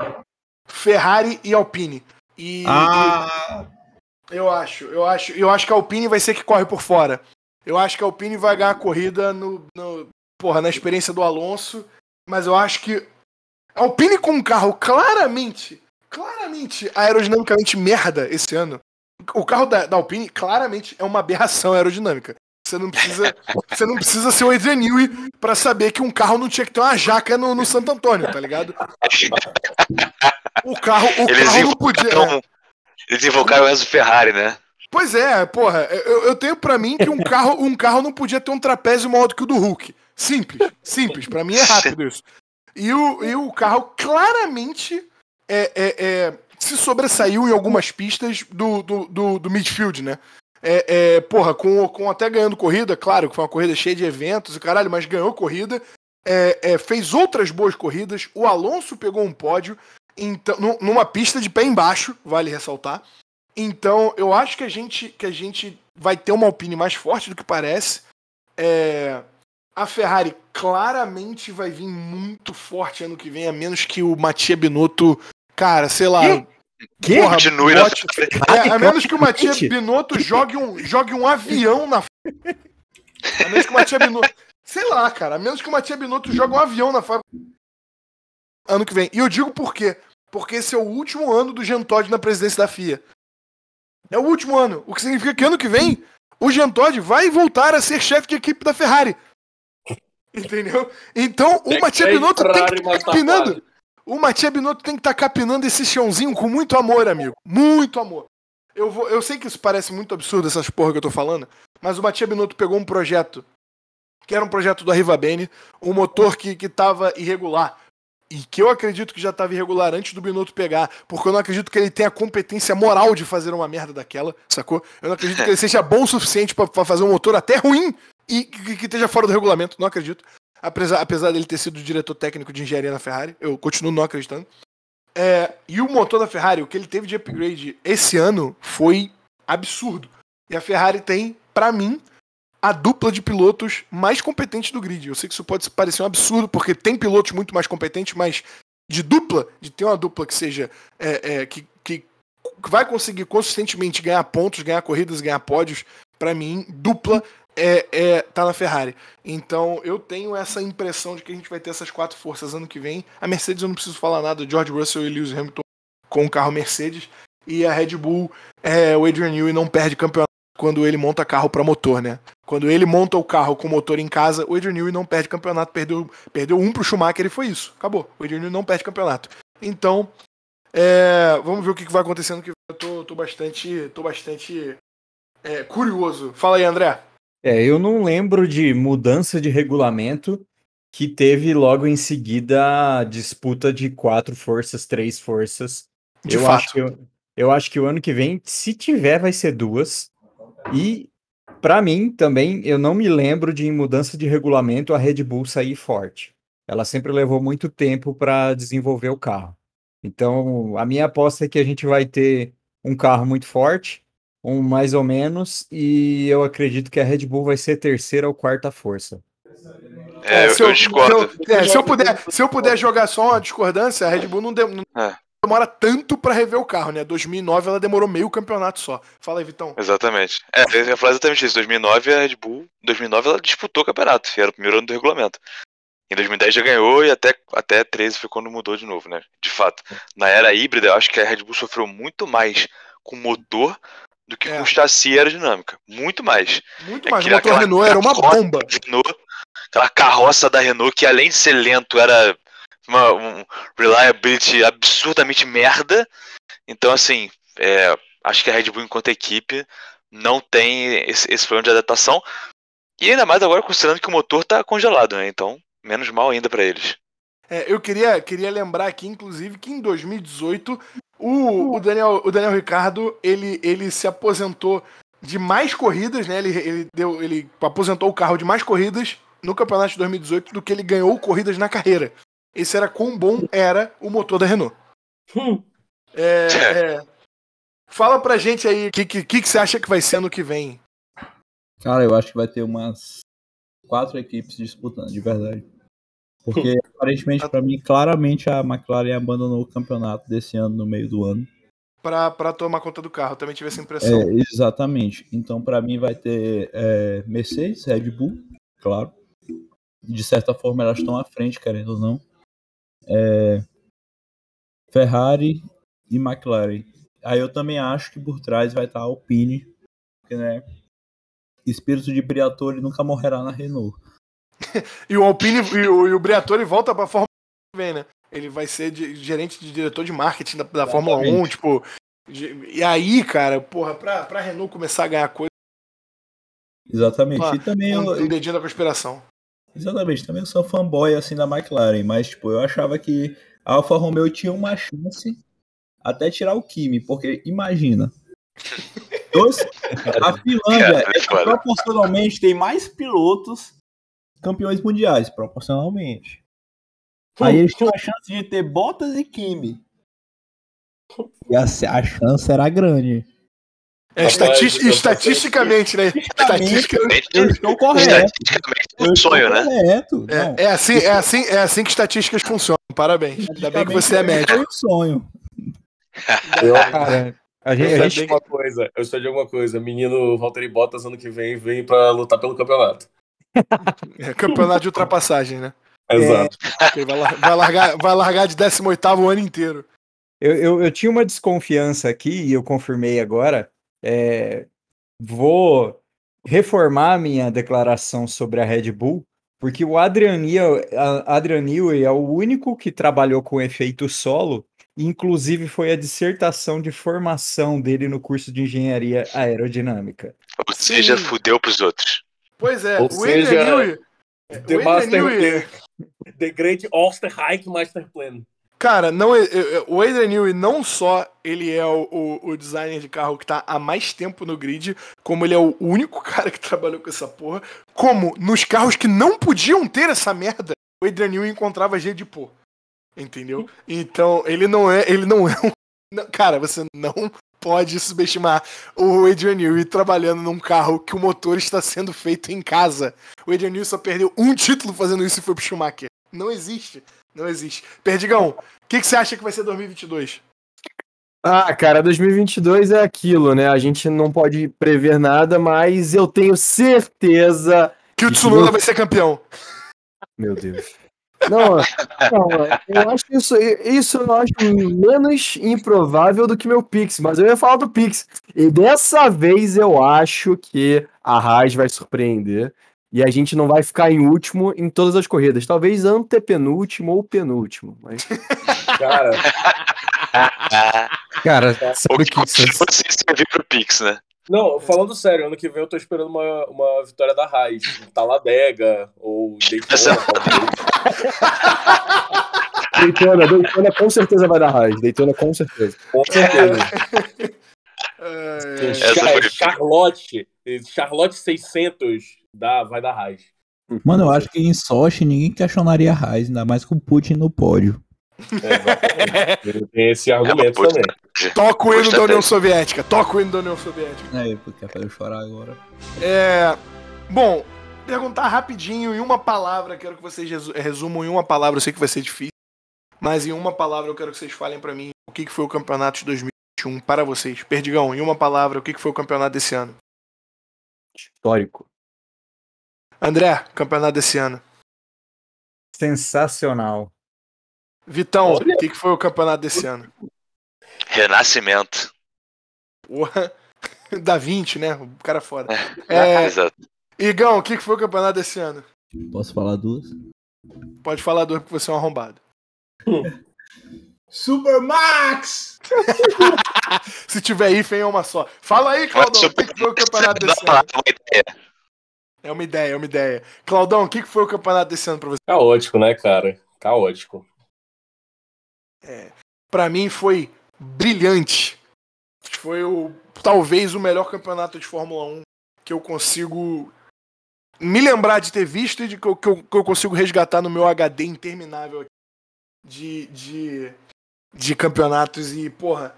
Ferrari e Alpine. E, Ah, Eu acho, eu acho, eu acho que a Alpine vai ser que corre por fora. Eu acho que a Alpine vai ganhar a corrida no, no- porra, na experiência do Alonso, mas eu acho que a Alpine com um carro claramente, claramente aerodinamicamente merda esse ano. O carro da, da Alpine claramente é uma aberração aerodinâmica. Você não precisa, você não precisa ser o Adrian Newey pra saber que um carro não tinha que ter uma jaca no, no Santo Antônio, tá ligado? O carro, o Eles carro não podia. invocaram, eles invocaram o Enzo Ferrari, né? Pois é, porra, eu, eu tenho pra mim que um carro, um carro não podia ter um trapézio maior do que o do Hulk. Simples, simples. Pra mim é rápido isso. E o, e o carro claramente é, é- é, se sobressaiu em algumas pistas do, do, do, do midfield, né? É, é, porra, com, com até ganhando corrida, claro que foi uma corrida cheia de eventos e caralho, mas ganhou corrida. é, é, fez outras boas corridas. O Alonso pegou um pódio. Então, nu- numa pista de pé embaixo, vale ressaltar. Então, eu acho que a gente, que a gente vai ter uma Alpine mais forte do que parece. É, a Ferrari claramente vai vir muito forte ano que vem, a menos que o Matia Binotto, cara, sei lá. Que? porra, Continue na bote- é, a menos que o Matias Gente. Binotto jogue um, jogue um avião na. A menos que o Matias Binotto. Sei lá, cara. A menos que o Matias Binotto jogue um avião na fábrica. Ano que vem. E eu digo por quê? Porque esse é o último ano do Jean Todt na presidência da FIA. É o último ano. O que significa que ano que vem o Jean Todt vai voltar a ser chefe de equipe da Ferrari. Entendeu? Então o Matias Binotto tem que estar capinando. O Matias Binotto tem que estar capinando esse chãozinho com muito amor, amigo. Muito amor. Eu, vou, eu sei que isso parece muito absurdo, essas porra que eu tô falando, mas o Matias Binotto pegou um projeto, que era um projeto do Arriva Bene, um motor que, que tava irregular. E que eu acredito que já estava irregular antes do Binotto pegar, porque eu não acredito que ele tenha a competência moral de fazer uma merda daquela, sacou? Eu não acredito que ele seja bom o suficiente pra fazer um motor até ruim e que, que esteja fora do regulamento, não acredito. Apesar, apesar dele ter sido diretor técnico de engenharia na Ferrari, eu continuo não acreditando. É, e o motor da Ferrari, o que ele teve de upgrade esse ano foi absurdo. E a Ferrari tem, pra mim, a dupla de pilotos mais competente do grid. Eu sei que isso pode parecer um absurdo, porque tem pilotos muito mais competentes, mas de dupla, de ter uma dupla que seja. é, é, que, que vai conseguir consistentemente ganhar pontos, ganhar corridas, ganhar pódios, pra mim, dupla é, é, tá na Ferrari. Então eu tenho essa impressão de que a gente vai ter essas quatro forças ano que vem. A Mercedes eu não preciso falar nada, George Russell e Lewis Hamilton com o carro Mercedes. E a Red Bull, é, o Adrian Newey não perde campeonato quando ele monta carro para motor, né? Quando ele monta o carro com motor em casa, o Adrian Newey não perde campeonato, perdeu, perdeu um pro Schumacher e foi isso. Acabou. O Adrian Newey não perde campeonato. Então, é, vamos ver o que vai acontecendo que eu tô, tô bastante, tô bastante é, curioso. Fala aí, André. É, eu não lembro de mudança de regulamento que teve logo em seguida a disputa de quatro forças, três forças. De eu fato. acho que eu, eu acho que o ano que vem, se tiver, vai ser duas. E pra mim também, eu não me lembro de em mudança de regulamento a Red Bull sair forte. Ela sempre levou muito tempo para desenvolver o carro. Então, a minha aposta é que a gente vai ter um carro muito forte, um mais ou menos, e eu acredito que a Red Bull vai ser terceira ou quarta força. É, eu, se eu discordo. Se eu, é, se eu puder, se eu puder jogar só uma discordância, a Red Bull não, de- não É. demora tanto pra rever o carro, né? 2009 ela demorou meio campeonato só. Fala aí, Vitão. Exatamente. É, eu ia falar exatamente isso. 2009 a Red Bull, 2009 ela disputou o campeonato, e era o primeiro ano do regulamento. Em 2010 já ganhou e até, até 13 foi quando mudou de novo, né? De fato. Na era híbrida, eu acho que a Red Bull sofreu muito mais com motor do que É. com chassi aerodinâmica. Muito mais. Muito É mais. O motor aquela Renault era uma carroça bomba. da Renault, aquela carroça da Renault que além de ser lento era uma um reliability absurdamente merda. Então assim, é, acho que a Red Bull enquanto equipe não tem esse, esse problema de adaptação. E ainda mais agora considerando que o motor tá congelado, né? Então, menos mal ainda pra eles. É, eu queria, queria lembrar aqui, inclusive, que em 2018 o, o, Daniel, o Daniel Ricardo ele, ele se aposentou de mais corridas, né? Ele, ele, deu, ele aposentou o carro de mais corridas no campeonato de 2018 do que ele ganhou corridas na carreira. Esse era quão bom era o motor da Renault. Hum. É, é, fala pra gente aí o que, que, que você acha que vai ser ano que vem. Cara, eu acho que vai ter umas quatro equipes disputando, de verdade. Porque, aparentemente, pra mim, claramente a McLaren abandonou o campeonato desse ano no meio do ano. Pra tomar conta do carro. Também tive essa impressão. É, exatamente. Então, pra mim, vai ter é, Mercedes, Red Bull, claro. De certa forma, elas estão à frente, querendo ou não. É, Ferrari e McLaren. Aí eu também acho que por trás vai estar a Alpine, porque, né? Espírito de Briatore nunca morrerá na Renault. E o Alpine e o, e o Briatore volta pra Fórmula 1 que vem, né? Ele vai ser de- gerente de diretor de marketing da, da Fórmula 1, Exatamente. tipo. de- E aí, cara, porra, pra, pra Renault começar a ganhar coisa, Exatamente. E também um, eu, um dedinho da conspiração. Exatamente, também eu sou fanboy assim da McLaren, mas tipo, eu achava que a Alfa Romeo tinha uma chance até tirar o Kimi, porque imagina. dois- a Finlândia é é, proporcionalmente tem mais pilotos campeões mundiais, proporcionalmente. Aí eles tinham a chance de ter Bottas e Kimi. E a, a chance era grande. É, estati- eu estatisticamente, né? Estatistica- Eu estou correto. Estatisticamente é Eu um sonho, estou né? correto. É, é assim, é, assim, é assim que estatísticas funcionam. Parabéns. Ainda bem que você é médico. Foi um sonho. Cara, a gente, Eu a gente coisa, eu sei de alguma coisa. Menino Valtteri Bottas ano que vem vem pra lutar pelo campeonato. É campeonato de ultrapassagem, né? Exato. Porque Vai, lar- vai largar, vai largar de 18 o ano inteiro. Eu, eu, eu tinha uma desconfiança aqui e eu confirmei agora. É, vou reformar a minha declaração sobre a Red Bull, porque o Adrian Newey, a- Adrian Newey é o único que trabalhou com efeito solo, inclusive foi a dissertação de formação dele no curso de engenharia aerodinâmica. Ou seja, Sim. fudeu pros outros. Pois é, Ou o Adrian seja, Newey- The Master The, the Great Osterreich Master Plan. Cara, não, é- o Adrian Newey não só ele é o, o, o designer de carro que tá há mais tempo no grid, como ele é o único cara que trabalhou com essa porra, como nos carros que não podiam ter essa merda, o Adrian Newey encontrava jeito de pôr. Entendeu? Então, ele não é, ele não é um não- cara, você não pode subestimar o Adrian Newey trabalhando num carro que o motor está sendo feito em casa. O Adrian Newey só perdeu um título fazendo isso e foi pro Schumacher. Não existe. Não existe. Perdigão, o que, que você acha que vai ser 2022? Ah, cara, 2022 é aquilo, né? A gente não pode prever nada, mas eu tenho certeza. Que o Tsunoda não- vai ser campeão. Meu Deus. Não, não, eu acho isso, isso eu acho menos improvável do que meu Pix, mas eu ia falar do Pix. E dessa vez eu acho que a Haas vai surpreender e a gente não vai ficar em último em todas as corridas. Talvez antepenúltimo ou penúltimo. Mas... Cara, Cara, sabe que você servir pro Pix, né? não, falando sério, ano que vem eu tô esperando uma, uma vitória da Raiz. Taladega ou Daytona. Talvez. Daytona, Daytona com certeza vai dar Haas. Daytona com certeza. Com certeza. É, Char- foi- Charlotte, Charlotte 600 dá, vai dar Raiz. Mano, eu acho que em Sochi ninguém questionaria a Raiz, ainda mais com o Putin no pódio. Exatamente. Tem esse argumento É também. Toca o hino da Gostei. União Soviética. Toca o hino da União Soviética. É, porque pra eu chorar agora. É. Bom, perguntar rapidinho em uma palavra. Quero que vocês resu- resumam em uma palavra. Eu sei que vai ser difícil. Mas em uma palavra eu quero que vocês falem pra mim o que que foi o campeonato de 2021 para vocês. Perdigão, em uma palavra, o que que foi o campeonato desse ano? Histórico. André, campeonato desse ano. sensacional. Vitão, Olha. o que que foi o campeonato desse ano? Renascimento. Porra. Da 20, né? O cara foda. É, Exato. Igão, o que que foi o campeonato desse ano? Posso falar duas? Pode falar do porque você é um arrombado. Super Max! Se tiver hífen, é uma só. Fala aí, Claudão, o que foi o campeonato desse ano? Uma ideia. É uma ideia, é uma ideia. Claudão, o que que foi o campeonato desse ano pra você? Caótico, né, cara? Caótico. Pra mim foi brilhante. Foi o talvez o melhor campeonato de Fórmula 1 que eu consigo me lembrar de ter visto e de que eu, que eu, que eu consigo resgatar no meu HD interminável de, de, de campeonatos. E, porra,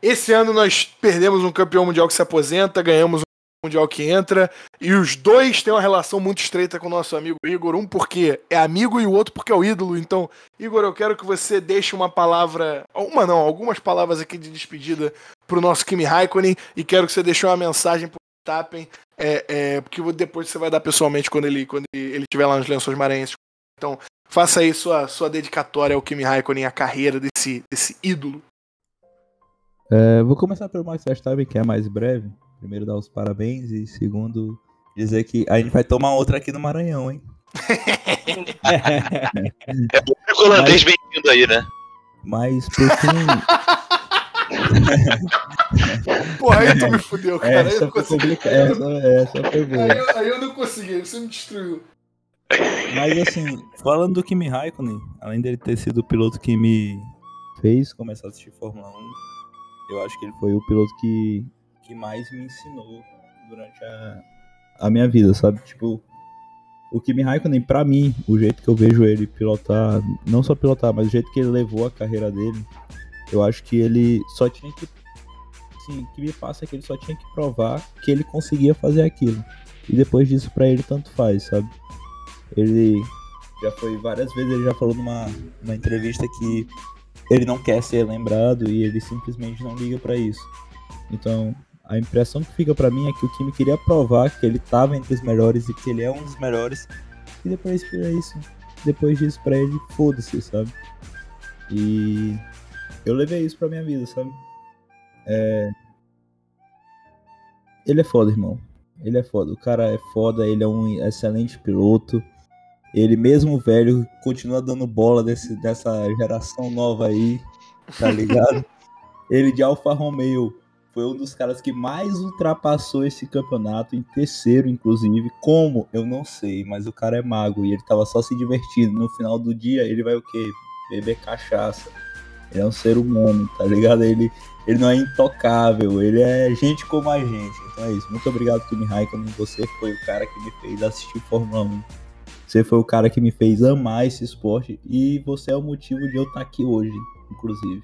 esse ano nós perdemos um campeão mundial que se aposenta, ganhamos um mundial que entra, e os dois têm uma relação muito estreita com o nosso amigo Igor. Um porque é amigo e o outro porque é o ídolo. Então, Igor, eu quero que você deixe uma palavra, uma não, algumas palavras aqui de despedida pro nosso Kimi Raikkonen e quero que você deixe uma mensagem pro Tappen, é, é, porque depois você vai dar pessoalmente quando ele quando ele estiver lá nos Lençóis Maranhenses. Então, faça aí sua, sua dedicatória ao Kimi Raikkonen, a carreira desse, desse ídolo. É, vou começar pelo Max Verstappen, que é mais breve. Primeiro, dar os parabéns. E segundo, dizer que a gente vai tomar outra aqui no Maranhão, hein? É o único holandês bem-vindo aí, né? Mas por fim, Porra, aí tu me fudeu, cara. Aí eu essa não foi consegui. complicada. Essa, essa foi boa. Aí aí eu não consegui, você me destruiu. Mas assim, falando do Kimi Raikkonen, além dele ter sido o piloto que me fez começar a assistir Fórmula 1, eu acho que ele foi o piloto que, que mais me ensinou durante a, a minha vida, sabe? Tipo, o Kimi Raikkonen, pra mim, o jeito que eu vejo ele pilotar, não só pilotar, mas o jeito que ele levou a carreira dele, Eu acho que ele só tinha que. Sim, que me passa é que ele só tinha que provar que ele conseguia fazer aquilo. E depois disso, pra ele, tanto faz, sabe? Ele já foi várias vezes, ele já falou numa, numa entrevista que ele não quer ser lembrado e ele simplesmente não liga pra isso. Então, a impressão que fica pra mim é que o Kimi queria provar que ele tava entre os melhores e que ele é um dos melhores. E depois pra isso, depois disso pra ele, foda-se, sabe? E eu levei isso pra minha vida, sabe? É... Ele é foda, irmão. Ele é foda. O cara é foda, ele é um excelente piloto. Ele mesmo velho continua dando bola desse, dessa geração nova aí, tá ligado? ele de Alfa Romeo foi um dos caras que mais ultrapassou esse campeonato, em terceiro, inclusive. Como? Eu não sei, mas o cara é mago e ele tava só se divertindo. No final do dia, ele vai o quê? Beber cachaça. Ele é um ser humano, tá ligado? Ele, ele não é intocável, ele é gente como a gente. Então é isso. Muito obrigado, Kimi Raikkonen. Você foi o cara que me fez assistir Fórmula 1. Você foi o cara que me fez amar esse esporte e você é o motivo de eu estar aqui hoje, inclusive.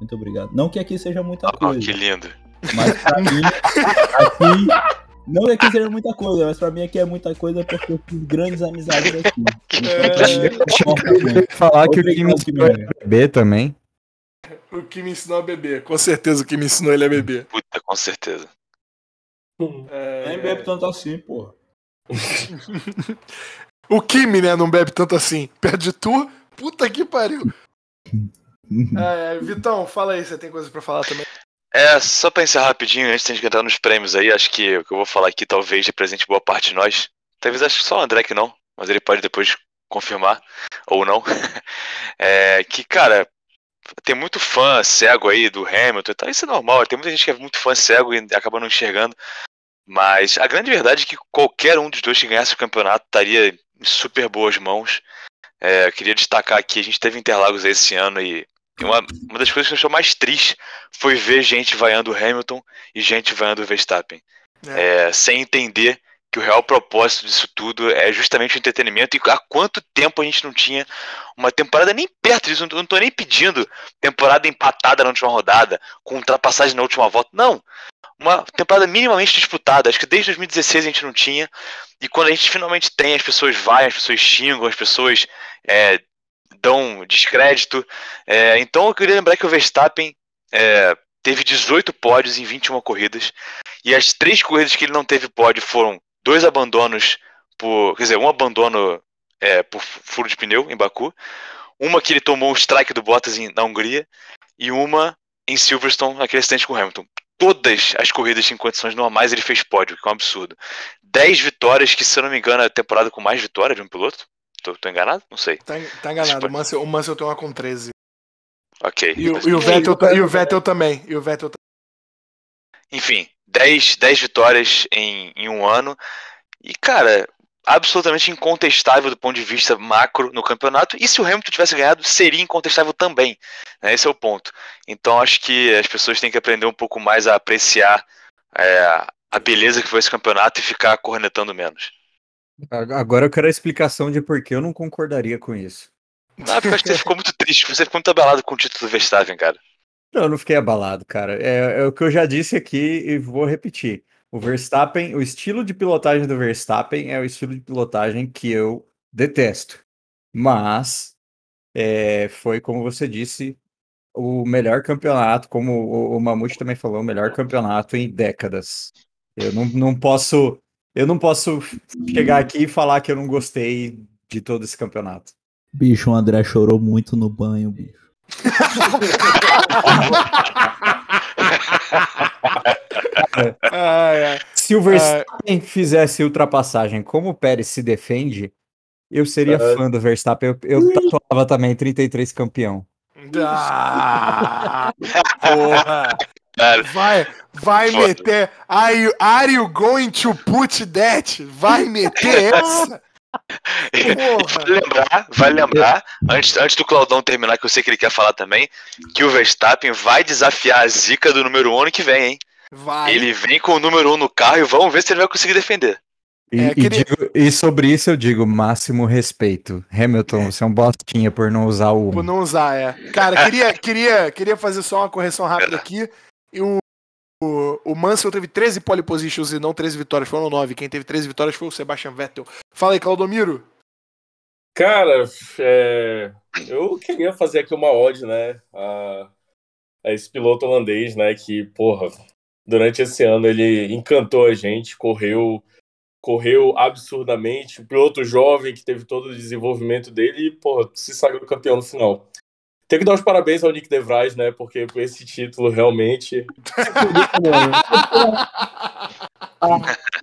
Muito obrigado. Não que aqui seja muita Oh, coisa, que lindo. mas pra mim, aqui. Não que aqui seja muita coisa, mas pra mim aqui é muita coisa porque eu fiz grandes amizades aqui. Importa muito. Falar que o Kimi Kimi ensinou ele a beber também. O que me ensinou a beber. Com certeza o que me ensinou ele a beber. Puta, com certeza. É, Nem bebe tanto assim, porra. O Kimi, né, não bebe tanto assim. Perto de tu, puta que pariu. É, Vitão, fala aí, você tem coisa pra falar também? É, só pra encerrar rapidinho, antes de a gente entrar nos prêmios aí, acho que o que eu vou falar aqui talvez represente boa parte de nós. Talvez acho que só o André que não, mas ele pode depois confirmar, ou não. É, que, cara, tem muito fã cego aí do Hamilton e tal, isso é normal, tem muita gente que é muito fã cego e acaba não enxergando. Mas a grande verdade é que qualquer um dos dois que ganhasse o campeonato estaria em super boas mãos. É, eu queria destacar aqui, a gente teve Interlagos esse ano e e uma, uma das coisas que eu achou mais triste foi ver gente vaiando o Hamilton e gente vaiando o Verstappen. É, sem entender que o real propósito disso tudo é justamente o entretenimento e há quanto tempo a gente não tinha uma temporada nem perto disso, não tô nem pedindo temporada empatada na última rodada, com ultrapassagem na última volta, não. Uma temporada minimamente disputada, acho que desde 2016 a gente não tinha, e quando a gente finalmente tem, as pessoas vaiam, as pessoas xingam, as pessoas é, dão descrédito, é, então eu queria lembrar que o Verstappen é, teve 18 pódios em 21 corridas. E as três corridas que ele não teve pódio foram dois abandonos por. Quer dizer, um abandono é, por furo de pneu em Baku. Uma que ele tomou o strike do Bottas em- na Hungria. E uma em Silverstone, naquele acidente com Hamilton. Todas as corridas em condições normais ele fez pódio, que é um absurdo. 10 vitórias, que se eu não me engano é a temporada com mais vitórias de um piloto. Tô, tô enganado? Não sei. Tá, tá enganado, o Mansell, o Mansell tem uma com 13. Ok. E, o- e o Vettel, e o Vettel também. E o Vettel também. Enfim, 10, 10 vitórias em, em um ano. E, cara, absolutamente incontestável do ponto de vista macro no campeonato. E se o Hamilton tivesse ganhado, seria incontestável também. né? Esse é o ponto. Então acho que as pessoas têm que aprender um pouco mais a apreciar é, a beleza que foi esse campeonato e ficar cornetando menos. Agora eu quero a explicação de por que eu não concordaria com isso. Não, porque eu acho que você ficou muito triste, você ficou muito abalado com o título do Verstappen, cara. Não, eu não fiquei abalado, cara. É, é o que eu já disse aqui e vou repetir. O Verstappen, o estilo de pilotagem do Verstappen é o estilo de pilotagem que eu detesto. Mas é, foi, como você disse, o melhor campeonato, como o, o Mamute também falou, o melhor campeonato em décadas. Eu não, não posso, eu não posso chegar aqui e falar que eu não gostei de todo esse campeonato. Bicho, o André chorou muito no banho, bicho. Ai, ai. Se o Verstappen fizesse ultrapassagem como o Pérez se defende, eu seria fã do Verstappen. Eu, eu tatuava também 33 campeão. Ah, porra. Vai, vai Foda. meter. Are you, are you going to put that? Vai meter essa? Vale lembrar, vale lembrar, antes, antes do Claudão terminar, que eu sei que ele quer falar também, que o Verstappen vai desafiar a zica do número 1 ano que vem, hein? Vai. Ele vem com o número 1 no carro e vamos ver se ele vai conseguir defender. E, É, e digo- e sobre isso eu digo máximo respeito. Hamilton, você é um bostinha por não usar o Por 1. não usar, é. Cara, queria, queria, queria fazer só uma correção rápida aqui. E o, o, o Mansell teve 13 pole positions e não 13 vitórias, foram 9. Quem teve 13 vitórias foi o Sebastian Vettel. Fala aí, Claudomiro. Cara, é, eu queria fazer aqui uma ode, né, a, a esse piloto holandês, né, que, porra, durante esse ano ele encantou a gente, correu, correu absurdamente, um piloto jovem que teve todo o desenvolvimento dele e, porra, se sagrou campeão no final. Tem que dar os parabéns ao Nick DeVries, né, porque com esse título realmente...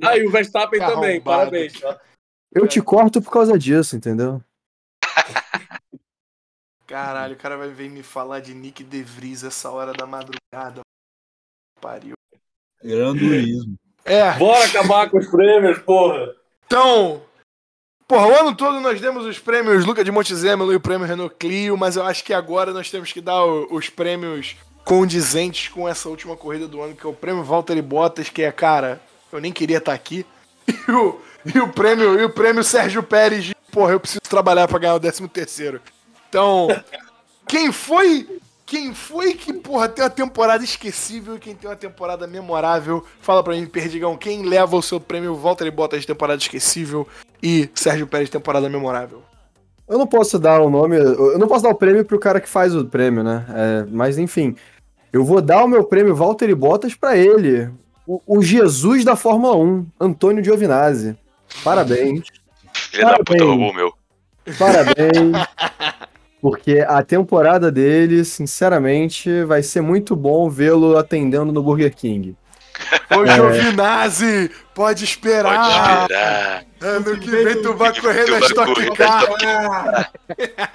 Ah, e o Verstappen Tá também, arrombado. parabéns, tá? Eu te corto por causa disso, entendeu? Caralho, o cara vai vir me falar de Nick De Vries essa hora da madrugada. Pariu. Grandurismo. É, Bora acabar com os prêmios, porra! então. Porra, o ano todo nós demos os prêmios Luca de Montezemelo e o prêmio Renault Clio, mas eu acho que agora nós temos que dar os prêmios condizentes com essa última corrida do ano, que é o prêmio Valtteri Bottas, que é, cara, eu nem queria estar aqui. E o, e o prêmio e o prêmio Sérgio Pérez, de, porra, eu preciso trabalhar pra ganhar o 13 terceiro. Então, quem foi quem foi que, porra, tem uma temporada esquecível e quem tem uma temporada memorável? Fala pra mim, Perdigão, quem leva o seu prêmio Walter e Bottas de temporada esquecível e Sérgio Pérez temporada memorável? Eu não posso dar o nome, eu não posso dar o prêmio pro cara que faz o prêmio, né? É, mas enfim, eu vou dar o meu prêmio Valtteri Bottas pra ele, o, o Jesus da Fórmula 1, Antônio Giovinazzi. Parabéns, Filha da puta Parabéns. roubou o meu. parabéns. Porque a temporada dele, sinceramente, vai ser muito bom vê-lo atendendo no Burger King. Ô, Giovinazzi, pode Pode esperar. esperar. Ano que vem tu vai correr na Stock Car.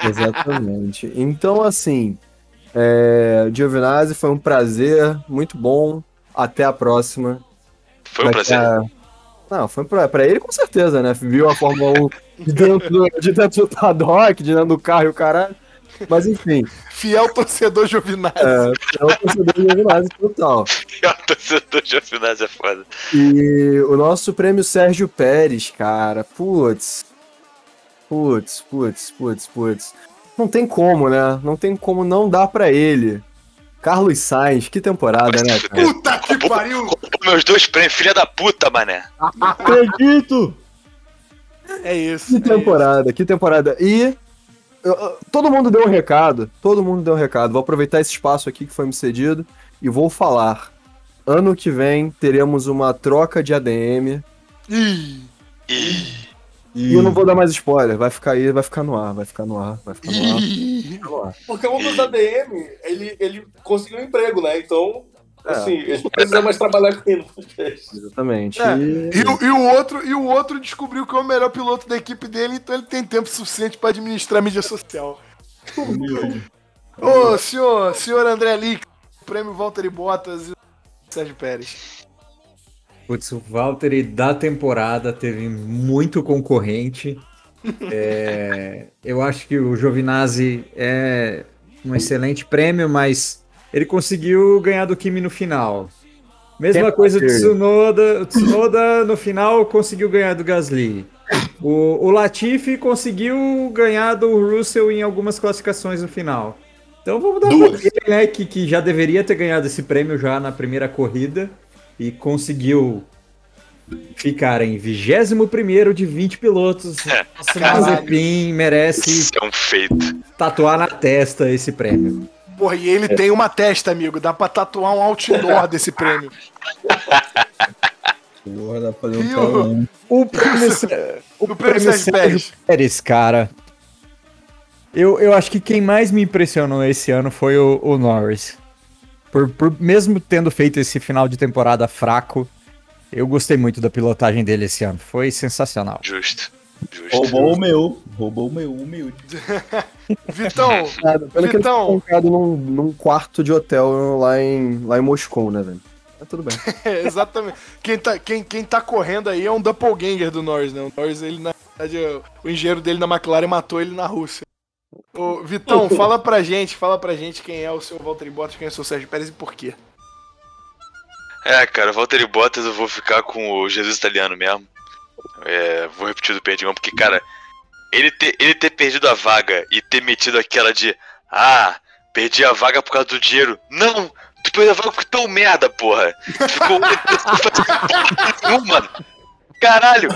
Exatamente. Então, assim, é, Giovinazzi foi um prazer, muito bom. Até a próxima. Foi um Daqui prazer. a- Não, foi pra, pra ele com certeza, né? Viu a Fórmula 1 de dentro do, de dentro do paddock, de dentro do carro e o caralho. Mas enfim, Fiel torcedor Giovinazzi. é, é o torcedor do Giovinazzi total. O torcedor de Giovinazzi é foda. E o nosso prêmio Sérgio Pérez, cara, putz. Putz, putz, putz, putz. Não tem como, né? Não tem como não dar pra ele. Carlos Sainz, que temporada, né, cara? Puta que Roubou- pariu. roubou meus dois prêmios, filha da puta, mané. Acredito! É isso. Que é isso. temporada, que temporada. E todo mundo deu um recado, todo mundo deu um recado. Vou aproveitar esse espaço aqui que foi me cedido e vou falar. Ano que vem teremos uma troca de ADM Ih, Ih, e eu não vou dar mais spoiler, vai ficar aí, vai ficar no ar, vai ficar no ar, vai ficar no ar. vai ficar no ar. Porque um dos ADM, ele, ele conseguiu um emprego, né? Então. Assim, ele não precisa mais trabalhar com ele. Exatamente. É, E- E, o- e o outro, e o outro descobriu que é o melhor piloto da equipe dele, então ele tem tempo suficiente pra administrar a mídia social. Ô, senhor, senhor André Lick, prêmio Valtteri Bottas e o Sérgio Pérez. Putz, o Valtteri da temporada teve muito concorrente. É, eu acho que o Giovinazzi é um excelente prêmio, mas ele conseguiu ganhar do Kimi no final. Mesma Tempo coisa do. Tsunoda. O Tsunoda no final conseguiu ganhar do Gasly. O, o Latifi conseguiu ganhar do Russell em algumas classificações no final. Então vamos dar Duas. pra ele, né? Que, que já deveria ter ganhado esse prêmio já na primeira corrida e conseguiu ficar em 21 de 20 pilotos. Nosso Caralho. Mazepin merece isso é um feito. tatuar na testa esse prêmio. Porra, e ele tem uma testa, amigo. Dá pra tatuar um outdoor desse prêmio. Porra, dá pra fazer um telão. O prêmio, o O prêmio Sérgio Pérez. Pérez, cara. Eu, eu acho que quem mais me impressionou esse ano foi o, o Norris. Por, por- mesmo tendo feito esse final de temporada fraco, eu gostei muito da pilotagem dele esse ano. Foi sensacional. Justo. Justo. Roubou o meu. Roubou o meu, humilde. Vitão, Nada, pelo que ele Vitão. foi colocado num, num quarto de hotel lá em, lá em Moscou, né, velho? Mas tudo bem. é, exatamente. Quem tá, quem, quem tá correndo aí é um doppelganger do Norris, né? O Norris, ele, na verdade, o- o engenheiro dele na McLaren matou ele na Rússia. Ô, Vitão, fala pra gente, fala pra gente quem é o seu Valtteri Bottas, quem é o seu Sérgio Pérez e por quê. É, cara, Valtteri Bottas eu vou ficar com o Jesus italiano mesmo. É, vou repetir do Perdigão, porque, cara, ele ter, ele ter perdido a vaga e ter metido aquela de. Ah, perdi a vaga por causa do dinheiro. Não! Tu perdeu a vaga porque tu é um merda, porra! Ficou. Caralho!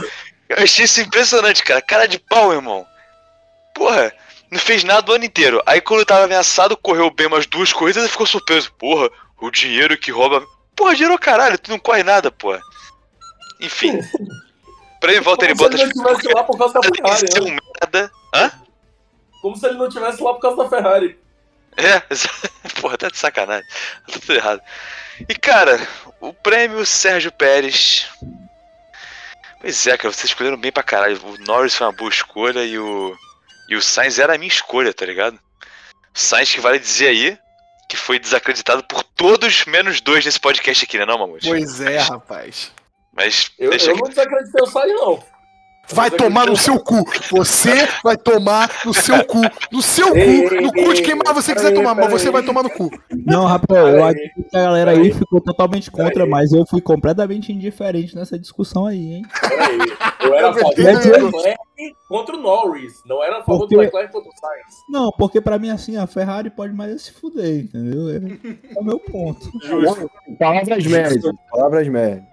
Eu achei isso impressionante, cara. Cara de pau, irmão. Porra, não fez nada o ano inteiro. Aí quando tava ameaçado, correu bem umas duas corridas e ficou surpreso. Porra, o dinheiro que rouba. Porra, dinheiro é caralho, tu não corre nada, porra. Enfim. Pra mim, Valtteri Como se Bottas ele não estivesse lá por causa da Ferrari, ser né? merda. Hã? Como se ele não estivesse lá por causa da Ferrari. É, porra, tá de sacanagem. Tá tudo errado. E cara, o prêmio Sérgio Pérez. Pois é, cara, vocês escolheram bem pra caralho. O Norris foi uma boa escolha e o. E o Sainz era a minha escolha, tá ligado? O Sainz que vale dizer aí que foi desacreditado por todos menos dois nesse podcast aqui, né, não, Mamute? Pois é, rapaz. Mas Eu, deixa eu não desacreditei o Sainz, não. Vai tomar no seu cu. Você vai tomar no seu cu. No seu cu. No cu de quem mais você quiser tomar, mas você vai tomar no cu. Não, Rafael, eu acredito que a galera aí ficou totalmente contra, mas eu fui completamente indiferente nessa discussão aí, hein? Peraí. Eu era a favor do entendi. Leclerc contra o Norris. Não era a favor Porque- do Leclerc contra o Sainz. Não, porque pra mim, assim, a Ferrari pode mais se fuder, entendeu? É, é o meu ponto. Justo. Palavras médias. Palavras médias.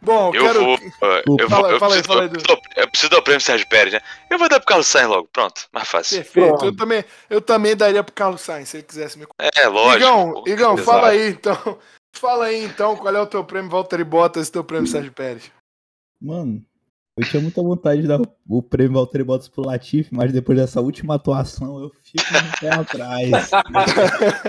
Bom, Eu quero. vou. eu, Fala- vou eu, fala aí, preciso, fala aí, eu, preciso, eu preciso dar o prêmio Sérgio Pérez, né? Eu vou dar pro Carlos Sainz logo, pronto, mais fácil. Perfeito. Eu também, eu também daria pro Carlos Sainz, se ele quisesse me. É, lógico. Igão, pô, Igão, fala aí então. Fala aí então qual é o teu prêmio Valtteri Bottas e teu prêmio Sérgio Pérez. Mano, eu tinha muita vontade de dar o- o prêmio Valtteri Bottas pro Latifi, mas depois dessa última atuação eu fico um pé atrás.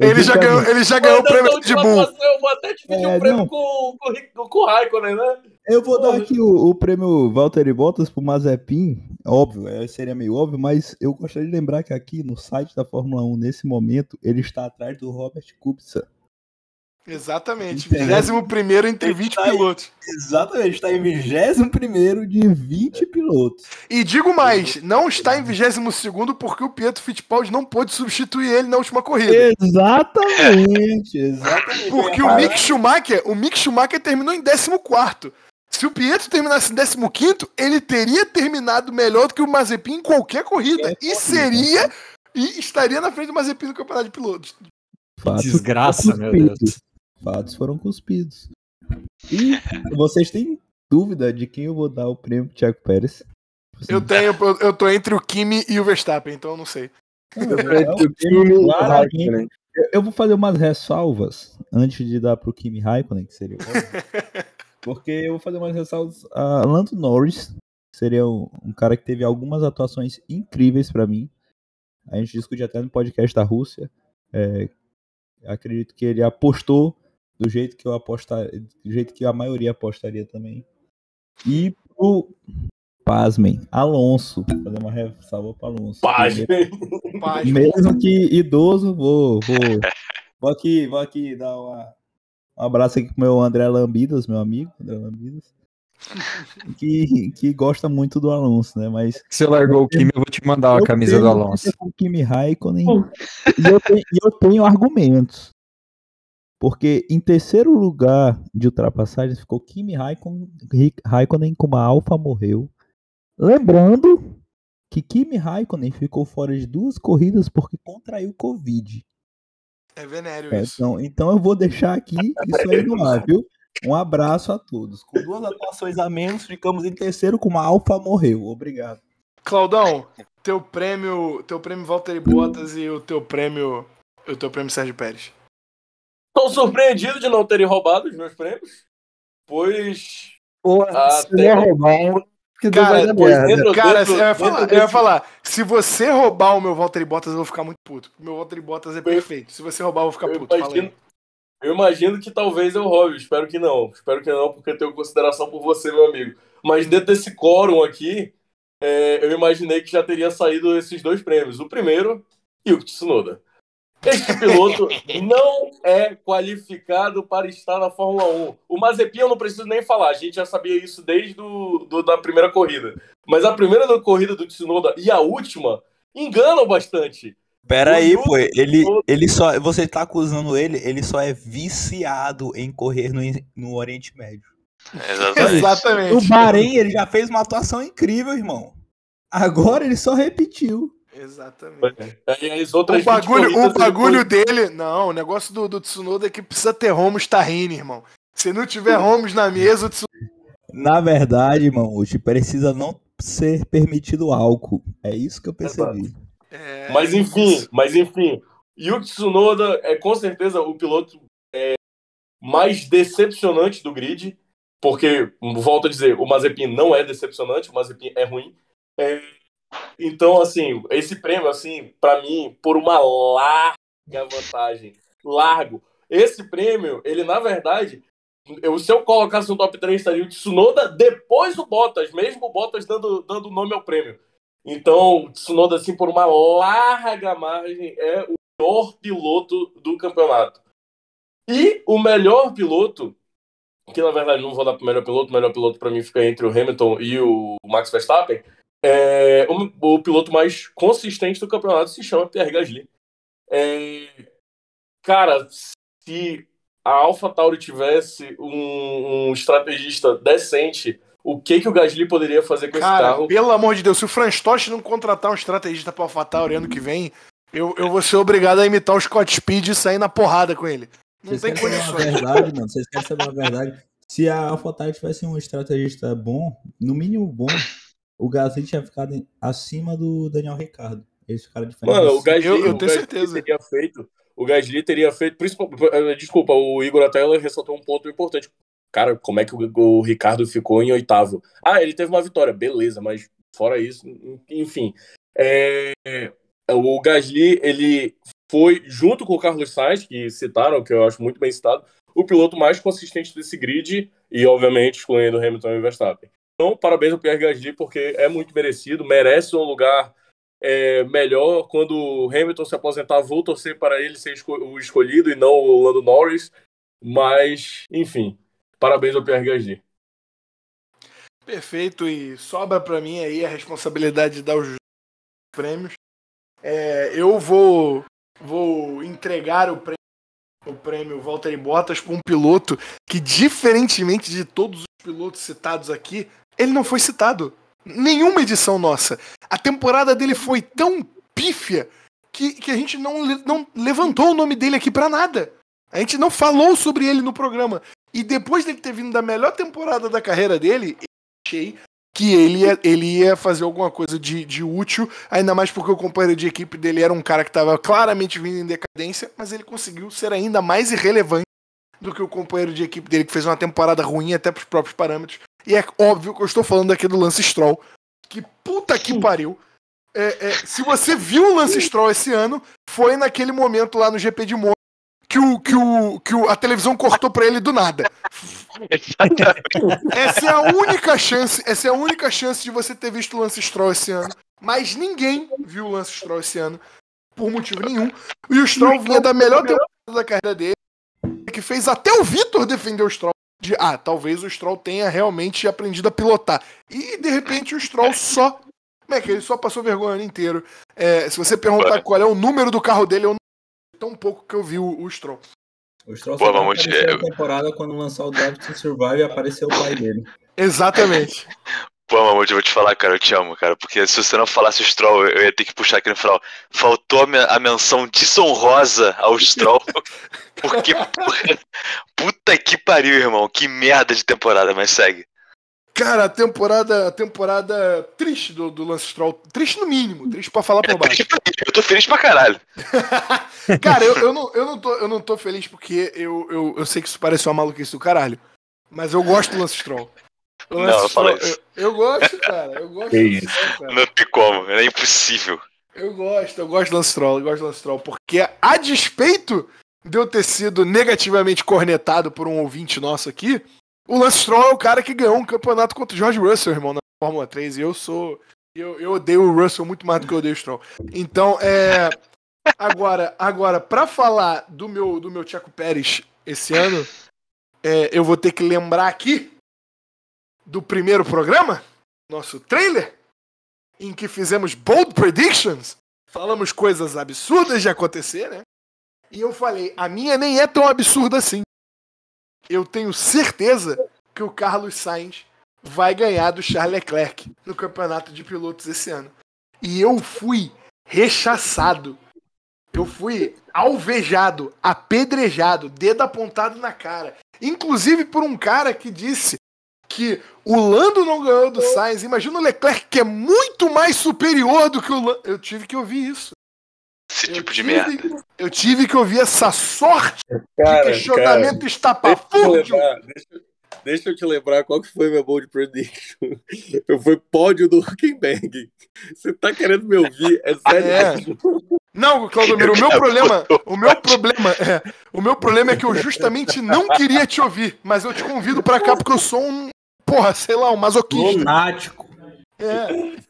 Ele já ganhou, ele já ganhou o prêmio de Bull. atuação, Eu vou até dividir É, o prêmio não. com, com, com, com o Raikkonen, né? Eu vou dar aqui o, o prêmio Valtteri Bottas pro Mazepin, óbvio, é, seria meio óbvio, mas eu gostaria de lembrar que aqui no site da Fórmula 1, nesse momento, ele está atrás do Robert Kubica. Exatamente. Entendeu? 21 entre 20 Tá pilotos. Exatamente, está em 21 de 20 pilotos. E digo mais, não está em 22 porque o Pietro Fittipaldi não pôde substituir ele na última corrida. Exatamente, exatamente. Porque o Mick Schumacher, o Mick Schumacher terminou em 14. Se o Pietro terminasse em 15, ele teria terminado melhor do que o Mazepin em qualquer corrida. E seria. E estaria na frente do Mazepin no campeonato de pilotos. Desgraça, foram meu. Deus. Fatos foram cuspidos. E vocês têm dúvida de quem eu vou dar o prêmio pro Thiago Pérez? Assim, Eu tenho, eu, eu tô entre o Kimi e o Verstappen, então eu não sei. eu vou claramente. Eu- vou fazer umas ressalvas antes de dar pro Kimi Raikkonen, que seria o óbvio. Porque eu vou fazer umas ressalvas a Lando Norris, que seria um, um cara que teve algumas atuações incríveis pra mim. A gente discutiu até no podcast da Rússia. É, acredito que ele apostou do jeito que eu apostar, do jeito que a maioria apostaria também. E pro pasmem, Alonso, vou fazer uma ressalva para Alonso. Paz. Mesmo que idoso, vou, vou, vou aqui, vou aqui dar uma, um abraço aqui pro meu André Lambidas, meu amigo, André Lambidas, que, que gosta muito do Alonso, né? Mas Se você largou o Kimi, eu vou te mandar a eu camisa tenho do Alonso. o Kimi Raikkonen e eu tenho, e eu tenho argumentos. Porque em terceiro lugar de ultrapassagem ficou Kimi Raikkonen, Raikkonen com uma Alfa morreu. Lembrando que Kimi Raikkonen ficou fora de duas corridas porque contraiu Covid. É venéreo É, isso. então, então eu vou deixar aqui isso aí no ar, viu? Um abraço a todos. Com duas atuações a menos, ficamos em terceiro com uma Alfa morreu. Obrigado. Claudão, teu prêmio, teu prêmio Valtteri Bottas e o teu prêmio, o teu prêmio Sérgio Pérez. Tô surpreendido de não terem roubado os meus prêmios, pois Pô, Ah, se não roubar, que Cara, vai merda. dentro- Cara, dentro- eu ia, dentro falar, eu ia falar, se você roubar o meu Valtteri Bottas, eu vou ficar muito puto. O meu Valtteri Bottas é Eu- perfeito. Se você roubar, eu vou ficar eu puto. Imagino, eu imagino que talvez eu roube, espero que não. Espero que não, porque eu tenho consideração por você, meu amigo. Mas dentro desse quórum aqui, é, eu imaginei que já teria saído esses dois prêmios. O primeiro, Yuki Tsunoda. Este piloto não é qualificado para estar na Fórmula 1. O Mazepin eu não preciso nem falar, a gente já sabia isso desde do, do- da primeira corrida. Mas a primeira da corrida do Tsunoda e a última enganam bastante. Pera aí, pô. Ele, ele só. Você tá acusando ele, ele só é viciado em correr no, no Oriente Médio. Exatamente. Exatamente. O Bahrein, ele já fez uma atuação incrível, irmão. Agora ele só repetiu. Exatamente. E as outras O bagulho, 20 o bagulho foi- dele. Não, o negócio do, do Tsunoda é que precisa ter Holmes Tahine, irmão. Se não tiver Holmes na mesa, o Tsunoda. Na verdade, irmão, hoje precisa não ser permitido álcool. É isso que eu percebi. É, Mas enfim, mas enfim. Yuki Tsunoda é com certeza o piloto é, mais decepcionante do grid, porque, volto a dizer, o Mazepin não é decepcionante, o Mazepin é ruim. É, então, assim, esse prêmio, assim, para mim, por uma larga vantagem, largo. Esse prêmio, ele na verdade, eu, se eu colocasse no top 3, estaria o Tsunoda depois do Bottas, mesmo o Bottas dando, dando nome ao prêmio. Então, o Tsunoda, assim, por uma larga margem, é o melhor piloto do campeonato. E o melhor piloto, que na verdade não vou dar para o melhor piloto, o melhor piloto para mim fica entre o Hamilton e o Max Verstappen, é, o, o piloto mais consistente do campeonato se chama Pierre Gasly. É, cara, se a AlphaTauri tivesse um, um estrategista decente, o que, que o Gasly poderia fazer com esse Cara, carro? pelo amor de Deus, se o Franz Tost não contratar um estrategista pra AlphaTauri ano que vem, eu, eu vou ser obrigado a imitar o Scott Speed e sair na porrada com ele. Não Vocês tem condições. uma verdade, mano? Vocês querem saber uma verdade? Se a AlphaTauri tivesse um estrategista bom, no mínimo bom, o Gasly tinha ficado em- acima do Daniel Ricciardo. Eles ficaram diferentes. Mano, o Gasly, Eu- eu o tenho Gasly certeza. teria feito. O Gasly teria feito. principal- eh, Desculpa, o Igor até ressaltou um ponto importante. Cara, como é que o, o Ricardo ficou em oitavo? Ah, ele teve uma vitória, beleza, mas fora isso, enfim. É, o Gasly, ele foi, junto com o Carlos Sainz, que citaram, que eu acho muito bem citado, o piloto mais consistente desse grid, e obviamente excluindo Hamilton e Verstappen. Então, parabéns ao Pierre Gasly, porque é muito merecido, merece um lugar é, melhor. Quando o Hamilton se aposentar, vou torcer para ele ser o escolhido e não o Lando Norris. Mas, enfim, parabéns ao Pierre Gasly. Perfeito, e sobra pra mim aí a responsabilidade de dar os prêmios. É, eu vou, vou entregar o prêmio, o prêmio Valtteri Bottas para um piloto que, diferentemente de todos os pilotos citados aqui, ele não foi citado. Nenhuma edição nossa. A temporada dele foi tão pífia que, que a gente não, não levantou o nome dele aqui pra nada. A gente não falou sobre ele no programa. E depois dele ter vindo da melhor temporada da carreira dele, achei que ele ia, ele ia fazer alguma coisa de, de útil, ainda mais porque o companheiro de equipe dele era um cara que estava claramente vindo em decadência, mas ele conseguiu ser ainda mais irrelevante do que o companheiro de equipe dele, que fez uma temporada ruim até pros próprios parâmetros. E é óbvio que eu estou falando aqui do Lance Stroll, que puta que pariu. É, é, se você viu o Lance Stroll esse ano, foi naquele momento lá no GP de Mônaco que, o, que, o, que o, a televisão cortou pra ele do nada. Essa é a única chance, essa é a única chance de você ter visto o Lance Stroll esse ano. Mas ninguém viu o Lance Stroll esse ano, por motivo nenhum. E o Stroll vinha da melhor temporada da carreira dele, que fez até o Vitor defender o Stroll. De, ah, talvez o Stroll tenha realmente aprendido a pilotar. E de repente o Stroll só. Como é que ele só passou vergonha o ano inteiro? É, se você perguntar qual é o número do carro dele, eu não tão pouco que eu vi o, o Stroll. O Stroll Pô, só vai vamos te- temporada quando lançar o Drive to Survive e aparecer o pai dele. Exatamente. Pô, Mamute, eu vou te falar, cara, eu te amo, cara. Porque se você não falasse Stroll, eu ia ter que puxar aqui no final. Faltou a, me- a menção desonrosa ao Stroll. porque, porra, puta que pariu, irmão. Que merda de temporada, mas segue. Cara, a temporada, a temporada triste do, do Lance Stroll. Triste no mínimo, triste pra falar por baixo. Eu tô feliz pra caralho. Cara, eu, eu, não, eu, não tô, eu não tô feliz porque eu, eu, eu sei que isso parece uma maluquice do caralho. Mas eu gosto do Lance Stroll. Não, não fala isso. Eu, eu gosto, cara. Eu gosto isso. Lance Stroll, cara. Não tem como, é impossível. Eu gosto, eu gosto do Lance Stroll, eu gosto do Lance Stroll, porque a despeito de eu ter sido negativamente cornetado por um ouvinte nosso aqui, o Lance Stroll é o cara que ganhou um campeonato contra o George Russell, irmão, na Fórmula 3, e eu sou... Eu, eu odeio o Russell muito mais do que eu odeio o Stroll. Então, é... Agora, agora para falar do meu, do meu Tcheco Pérez esse ano, é, eu vou ter que lembrar aqui do primeiro programa, nosso trailer, em que fizemos bold predictions, falamos coisas absurdas de acontecer, né? E eu falei, a minha nem é tão absurda assim. Eu tenho certeza que o Carlos Sainz vai ganhar do Charles Leclerc no campeonato de pilotos esse ano. E eu fui rechaçado. Eu fui alvejado, apedrejado, dedo apontado na cara. Inclusive por um cara que disse que o Lando não ganhou do Sainz. Imagina o Leclerc que é muito mais superior do que o Lando. Eu tive que ouvir isso. Esse Eu tipo de merda. Eu tive que ouvir essa sorte de Cara, questionamento Deixa eu, estapafúrdio. lembrar, deixa, deixa eu te lembrar qual que foi meu bold prediction. Eu fui pódio do Huckenberg. Você tá querendo me ouvir? É sério? É. mesmo? Não, Claudomiro, o meu problema, o meu problema é, o meu problema é que eu justamente não queria te ouvir, mas eu te convido pra cá porque eu sou um, porra, sei lá, um masoquista. Lunático. É.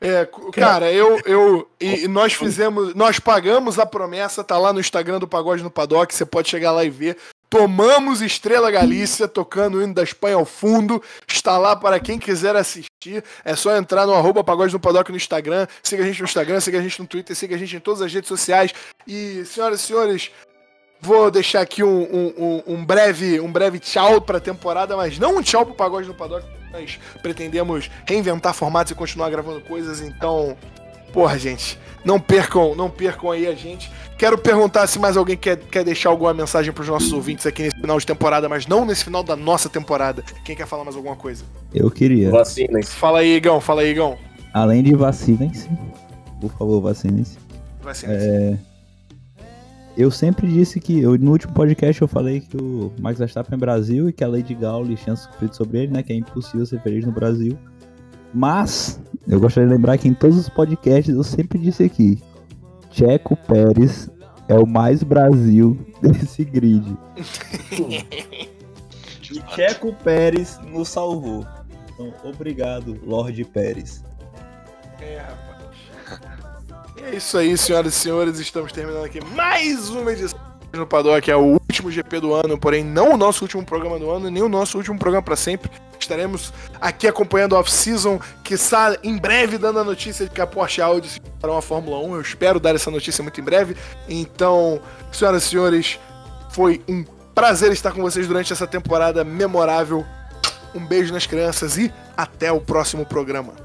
É, cara, eu, eu e e nós fizemos, nós pagamos a promessa, tá lá no Instagram do Pagode no Paddock, você pode chegar lá e ver. Tomamos Estrela Galícia, tocando o hino da Espanha ao fundo. Está lá para quem quiser assistir. É só entrar no arroba Pagode no Paddock no Instagram. Siga a gente no Instagram, siga a gente no Twitter, siga a gente em todas as redes sociais. E, senhoras e senhores, vou deixar aqui um, um, um- um breve, um breve tchau para a temporada, mas não um tchau pro Pagode no Paddock. Nós pretendemos reinventar formatos e continuar gravando coisas, então, porra, gente, não percam, não percam aí a gente. Quero perguntar se mais alguém quer, quer deixar alguma mensagem pros nossos ouvintes aqui nesse final de temporada, mas não nesse final da nossa temporada. Quem quer falar mais alguma coisa? Eu queria. Vacinem-se. Fala aí, Igão, fala aí, Igão. Além de vacinem-se, por favor, vacinem-se. Ser É, eu sempre disse que, eu, no último podcast eu falei que o Max Verstappen é Brasil e que a Lady Gaulle tinha sofrido sobre ele, né? Que é impossível ser feliz no Brasil. Mas, eu gostaria de lembrar que em todos os podcasts eu sempre disse aqui: Checo Pérez é o mais Brasil desse grid. e Checo Pérez nos salvou. Então, obrigado, Lorde Pérez. É, rapaz. É isso aí, senhoras e senhores. Estamos terminando aqui mais uma edição no Paddock. É o último GP do ano, porém não o nosso último programa do ano, nem o nosso último programa para sempre. Estaremos aqui acompanhando a off-season, que está em breve dando a notícia de que a Porsche Audi se para uma Fórmula 1. Eu espero dar essa notícia muito em breve. Então, senhoras e senhores, foi um prazer estar com vocês durante essa temporada memorável. Um beijo nas crianças e até o próximo programa.